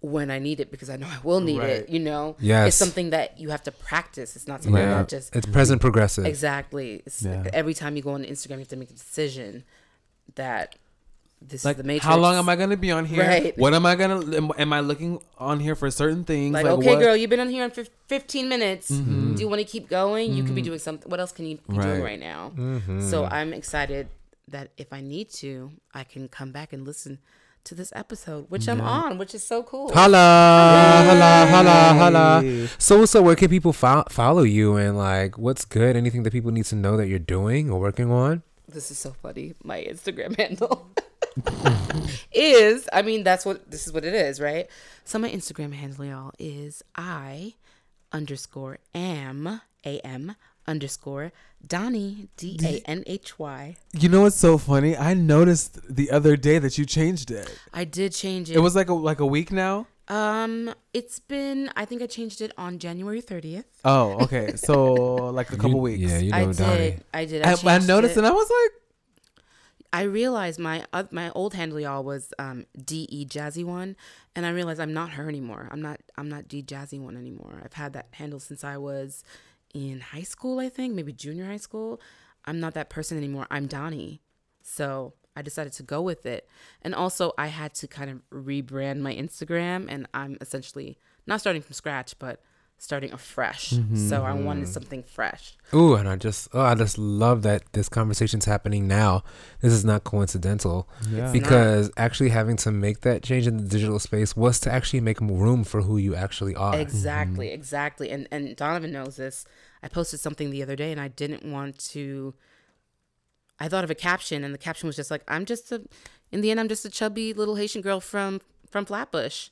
when I need it because I know I will need Right. it. You know, Yes. it's something that you have to practice. It's not something Yeah. that just It's present progressive. exactly. It's Yeah. every time you go on Instagram, you have to make a decision that this Like, is the matrix. how long am I gonna be on here? Right. What am I gonna? Am, am I looking on here for certain things? Like, okay, what- girl, you've been on here in fif- 15 minutes. Do you want to keep going? You could be doing something. What else can you be doing Right. right now? Mm-hmm. So I'm excited that if I need to, I can come back and listen to this episode, which I'm on, which is so cool. Holla, holla, holla, holla. So, so where can people fo- follow you and like what's good? Anything that people need to know that you're doing or working on? This is so funny. My Instagram handle is, I mean, that's what this is what it is, right? So my Instagram handle, y'all, is I underscore am am underscore Danhy D A N H Y. You know what's so funny? I noticed the other day that you changed it. I did change it. It was like a like a week now. um, it's been. I think I changed it on January thirtieth. Oh, okay. So like a couple You- weeks. Yeah, you know I Danhy. did. I did. I, I, I noticed it. and I was like, I realized my uh, my old handle y'all was um D E Jazzy one, and I realized I'm not her anymore. I'm not I'm not D Jazzy one anymore. I've had that handle since I was in high school. I think maybe junior high school. I'm not that person anymore. I'm Danhy. So I decided to go with it, and also I had to kind of rebrand my Instagram, and I'm essentially not starting from scratch, but starting afresh. Mm-hmm. So I wanted something fresh. Ooh, and I just oh, I just love that this conversation's happening now. This is not coincidental yeah. because actually having to make that change in the digital space was to actually make room for who you actually are. Exactly, mm-hmm. exactly. And and Donovan knows this. I posted something the other day and I didn't want to I thought of a caption and the caption was just like I'm just a in the end I'm just a chubby little Haitian girl from from Flatbush.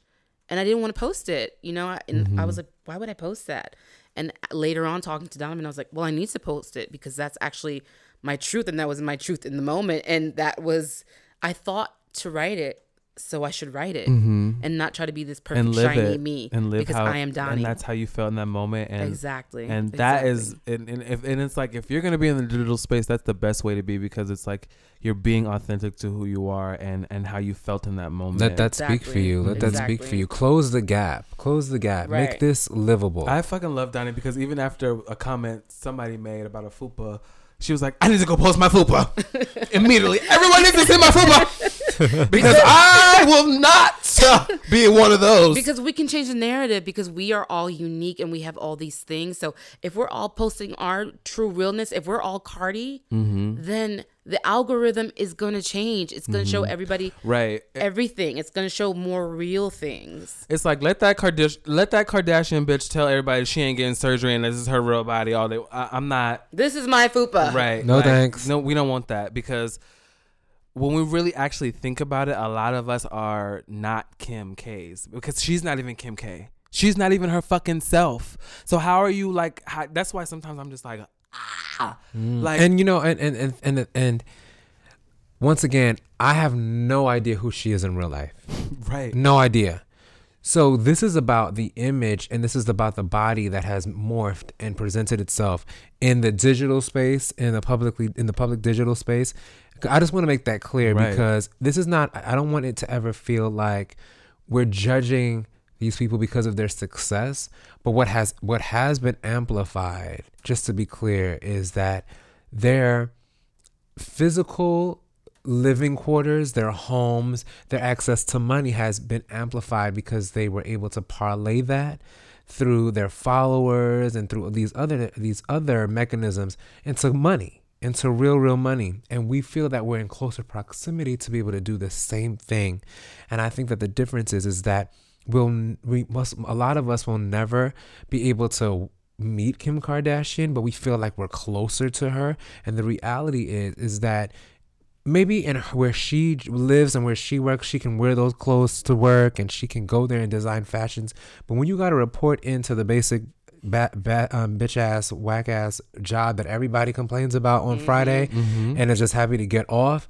And I didn't want to post it, you know, and I was mm-hmm. like why would I post that? And later on talking to Donovan I was like, well I need to post it because that's actually my truth and that was my truth in the moment and that was I thought to write it so I should write it Mhm. and not try to be this perfect and live shiny it me and live because how I am Danhy. and that's how you felt in that moment and exactly. and that exactly. is and, and if and it's like if you're gonna be in the digital space that's the best way to be because it's like you're being authentic to who you are and and how you felt in that moment Let that speak for you. Let that speak for you. Close the gap. Close the gap. Make this livable. I fucking love Danhy because even after a comment somebody made about a fupa, she was like, "I need to go post my fupa immediately. Everyone needs to see my fupa because I will not uh, be one of those." because we can change the narrative because we are all unique and we have all these things. So if we're all posting our true realness, if we're all Cardi, Mm-hmm. then the algorithm is going to change. It's going to show mm-hmm. everybody right, everything. It's going to show more real things. it's like let that Kardash- let that Kardashian bitch tell everybody she ain't getting surgery and this is her real body all day. I- I'm not This is my fupa. right. No thanks. No, we don't want that because when we really actually think about it, a lot of us are not Kim K's because she's not even Kim K. She's not even her fucking self. So how are you like? How, that's why sometimes I'm just like, ah, like and you know, and and and and, and once again, I have no idea who she is in real life. right, No idea. So this is about the image and this is about the body that has morphed and presented itself in the digital space, in the publicly in the public digital space. I just want to make that clear Right. because this is not I don't want it to ever feel like we're judging these people because of their success, but what has what has been amplified, just to be clear, is that their physical living quarters, their homes, their access to money has been amplified because they were able to parlay that through their followers and through these other these other mechanisms into money into real real money. And we feel that we're in closer proximity to be able to do the same thing. And i think that the difference is is that we'll we must a lot of us will never be able to meet Kim Kardashian, but we feel like we're closer to her. And the reality is is that maybe in where she lives and where she works, she can wear those clothes to work and she can go there and design fashions. But when you got to report into the basic bat, bat, um, bitch ass, whack ass job that everybody complains about on Friday and is just happy to get off,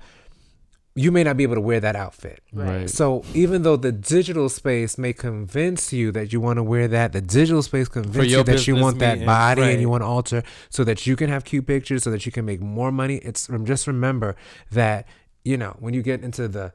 you may not be able to wear that outfit. Right. So even though the digital space may convince you that you want to wear that, the digital space convinces you that you business want that meetings, body and you want to alter so that you can have cute pictures, so that you can make more money. It's just remember that you know when you get into the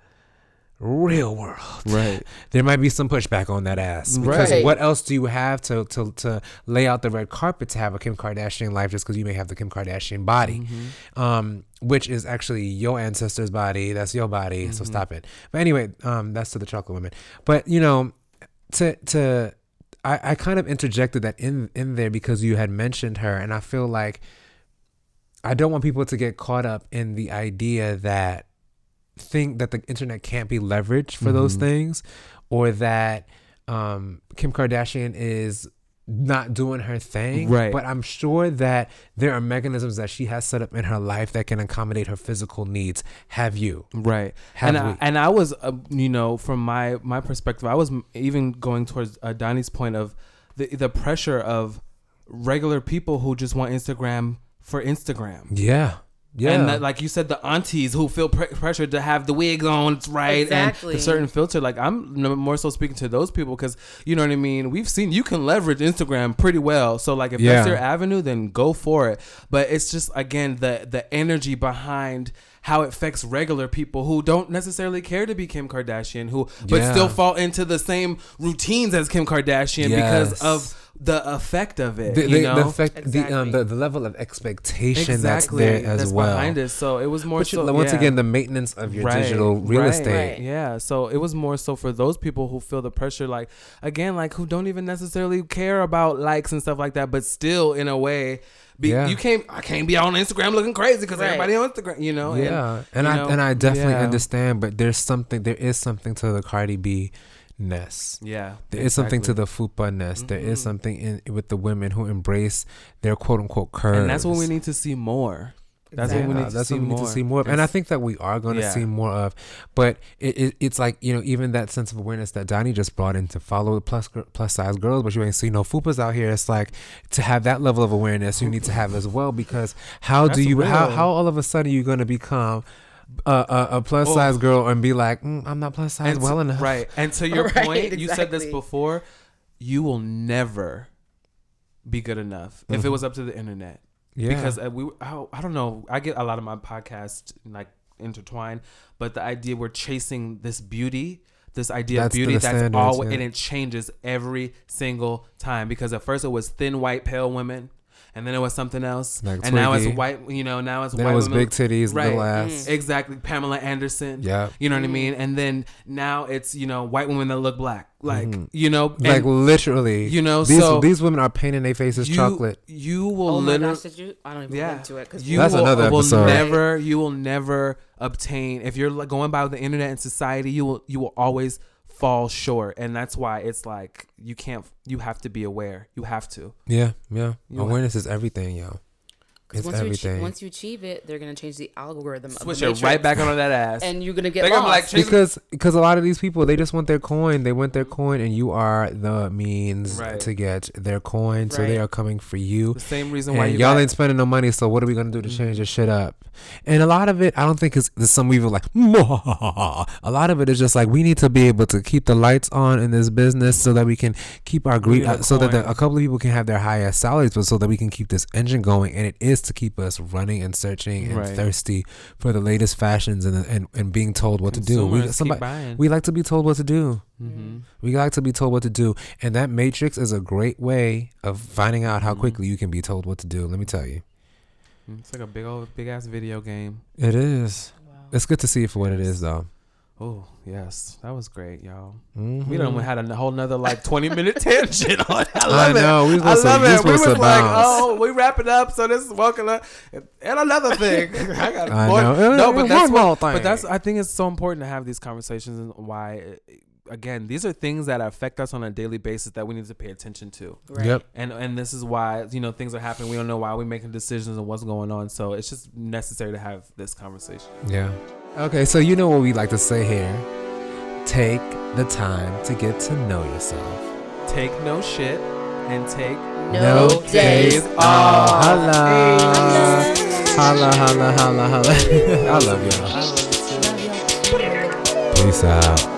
real world, right, there might be some pushback on that ass because Right. what else do you have to to to lay out the red carpet to have a Kim Kardashian life just because you may have the Kim Kardashian body, Mm-hmm. um, which is actually your ancestor's body. That's your body. Mm-hmm. So stop it. But anyway, um, that's to the chocolate women. But you know, to to I, I kind of interjected that in in there because you had mentioned her, and I feel like I don't want people to get caught up in the idea that think that the internet can't be leveraged for those Mm-hmm. things or that um, Kim Kardashian is not doing her thing. Right. But I'm sure that there are mechanisms that she has set up in her life that can accommodate her physical needs. Have you? right. Have and I, we? and I was, uh, you know, from my my perspective, I was even going towards uh, Danhy's point of the the pressure of regular people who just want Instagram for Instagram. Yeah. Yeah. And that, like you said, the aunties who feel pre- pressured to have the wigs on, it's right, Exactly. and the certain filter. Like I'm more so speaking to those people because you know what I mean. We've seen you can leverage Instagram pretty well. So like if Yeah. that's your avenue, then go for it. But it's just again the the energy behind how it affects regular people who don't necessarily care to be Kim Kardashian, who but Yeah. still fall into the same routines as Kim Kardashian Yes. because of the effect of it. the, you the, know? the, effect, the, um, the the level of expectation exactly that's there as that's well. behind it. So it was more But you- so once yeah. again, the maintenance of your Right, digital real right, estate. Right. Yeah, so it was more so for those people who feel the pressure, like again, like who don't even necessarily care about likes and stuff like that, but still in a way, be, Yeah. you can't. I can't be on Instagram looking crazy because Right. everybody on Instagram, you know. Yeah, and, you I know, and I definitely yeah. understand, but there's something. There is something to the Cardi B ness. Yeah, There is something to the fupa ness. There is Mhm. something in with the women who embrace their quote unquote curves. and that's what we need to see more. That's what we need to that's see what we more. need to see more of. And I think that we are going to Yeah. see more of. But it, it, it's like, you know, even that sense of awareness that Danhy just brought in to follow plus, plus size girls, but you ain't see no fupas out here. It's like to have that level of awareness you need to have as well because how do you, how, real. how all of a sudden you going to become a, a, a plus Oh. size girl and be like, mm, I'm not plus size And well to- enough. Right. And to your Right, point, you said this before, you will never be good enough if it was up to the internet. Mm-hmm. Yeah. Because uh, we, I, I don't know, I get a lot of my podcast like intertwined, but the idea we're chasing this beauty, this idea That's of beauty that's standards, always, yeah. and it changes every single time. Because at first it was thin, white, pale women. And then it was something else, Like and now it's white. You know, now it's then white. it was women- big titties, Right. little ass. Exactly, Pamela Anderson. Yeah. You know what I mean? And then now it's, you know, white women that look black. Like, you know, Mm-hmm. Like literally, you know, these so these women are painting their faces you, chocolate. You will Oh literally gosh, did you? I don't even yeah. get into it because you That's will, another will episode. never you will never obtain if you're going by the internet and society, you will you will always fall short. And that's why it's like you can't you have to be aware. You have to. Yeah, yeah. You Awareness is everything, yo. It's once you, everything. achieve, once you achieve it, they're gonna change the algorithm. Switch of the it Matrix, right back on that ass. and you're gonna get They're gonna be like, lost. because because a lot of these people they just want their coin they want their coin and you are the means Right. to get their coin so they are coming for you the same reason why and you y'all got- ain't spending no money so what are we gonna do to Mm-hmm. change this shit up and a lot of it i don't think is there's some people like a lot of it is just like we need to be able to keep the lights on in this business so that we can keep our greed uh, so that the, a couple of people can have their highest salaries but so that we can keep this engine going and it is to keep us running and searching and Right. thirsty for the latest fashions and and, and being told what to do we, somebody, we like to be told what to do Mhm. we like to be told what to do and that matrix is a great way of finding out how Mhm. quickly you can be told what to do let me tell you It's like a big old big ass video game. it is Wow. it's good to see it for what it is though Oh yes, that was great, y'all. Mhm. We done had a whole nother like twenty minute tangent on. it. I I love it. know. We was I supposed love it. We was like, bounce. oh, we wrap it up. So this is welcome up, and another thing. I got I more- know. No, but that's One what, more thing. But that's I think it's so important to have these conversations and why. Again, these are things that affect us on a daily basis that we need to pay attention to, Right. Yep. and and this is why you know things are happening. We don't know why we're making decisions and what's going on. So it's just necessary to have this conversation. Yeah. Okay, so you know what we like to say here. Take the time to get to know yourself. Take no shit and take No, days off. off. Holla. Holla, holla, holla, holla. I love y'all. I love you too. Love y'all. Peace out.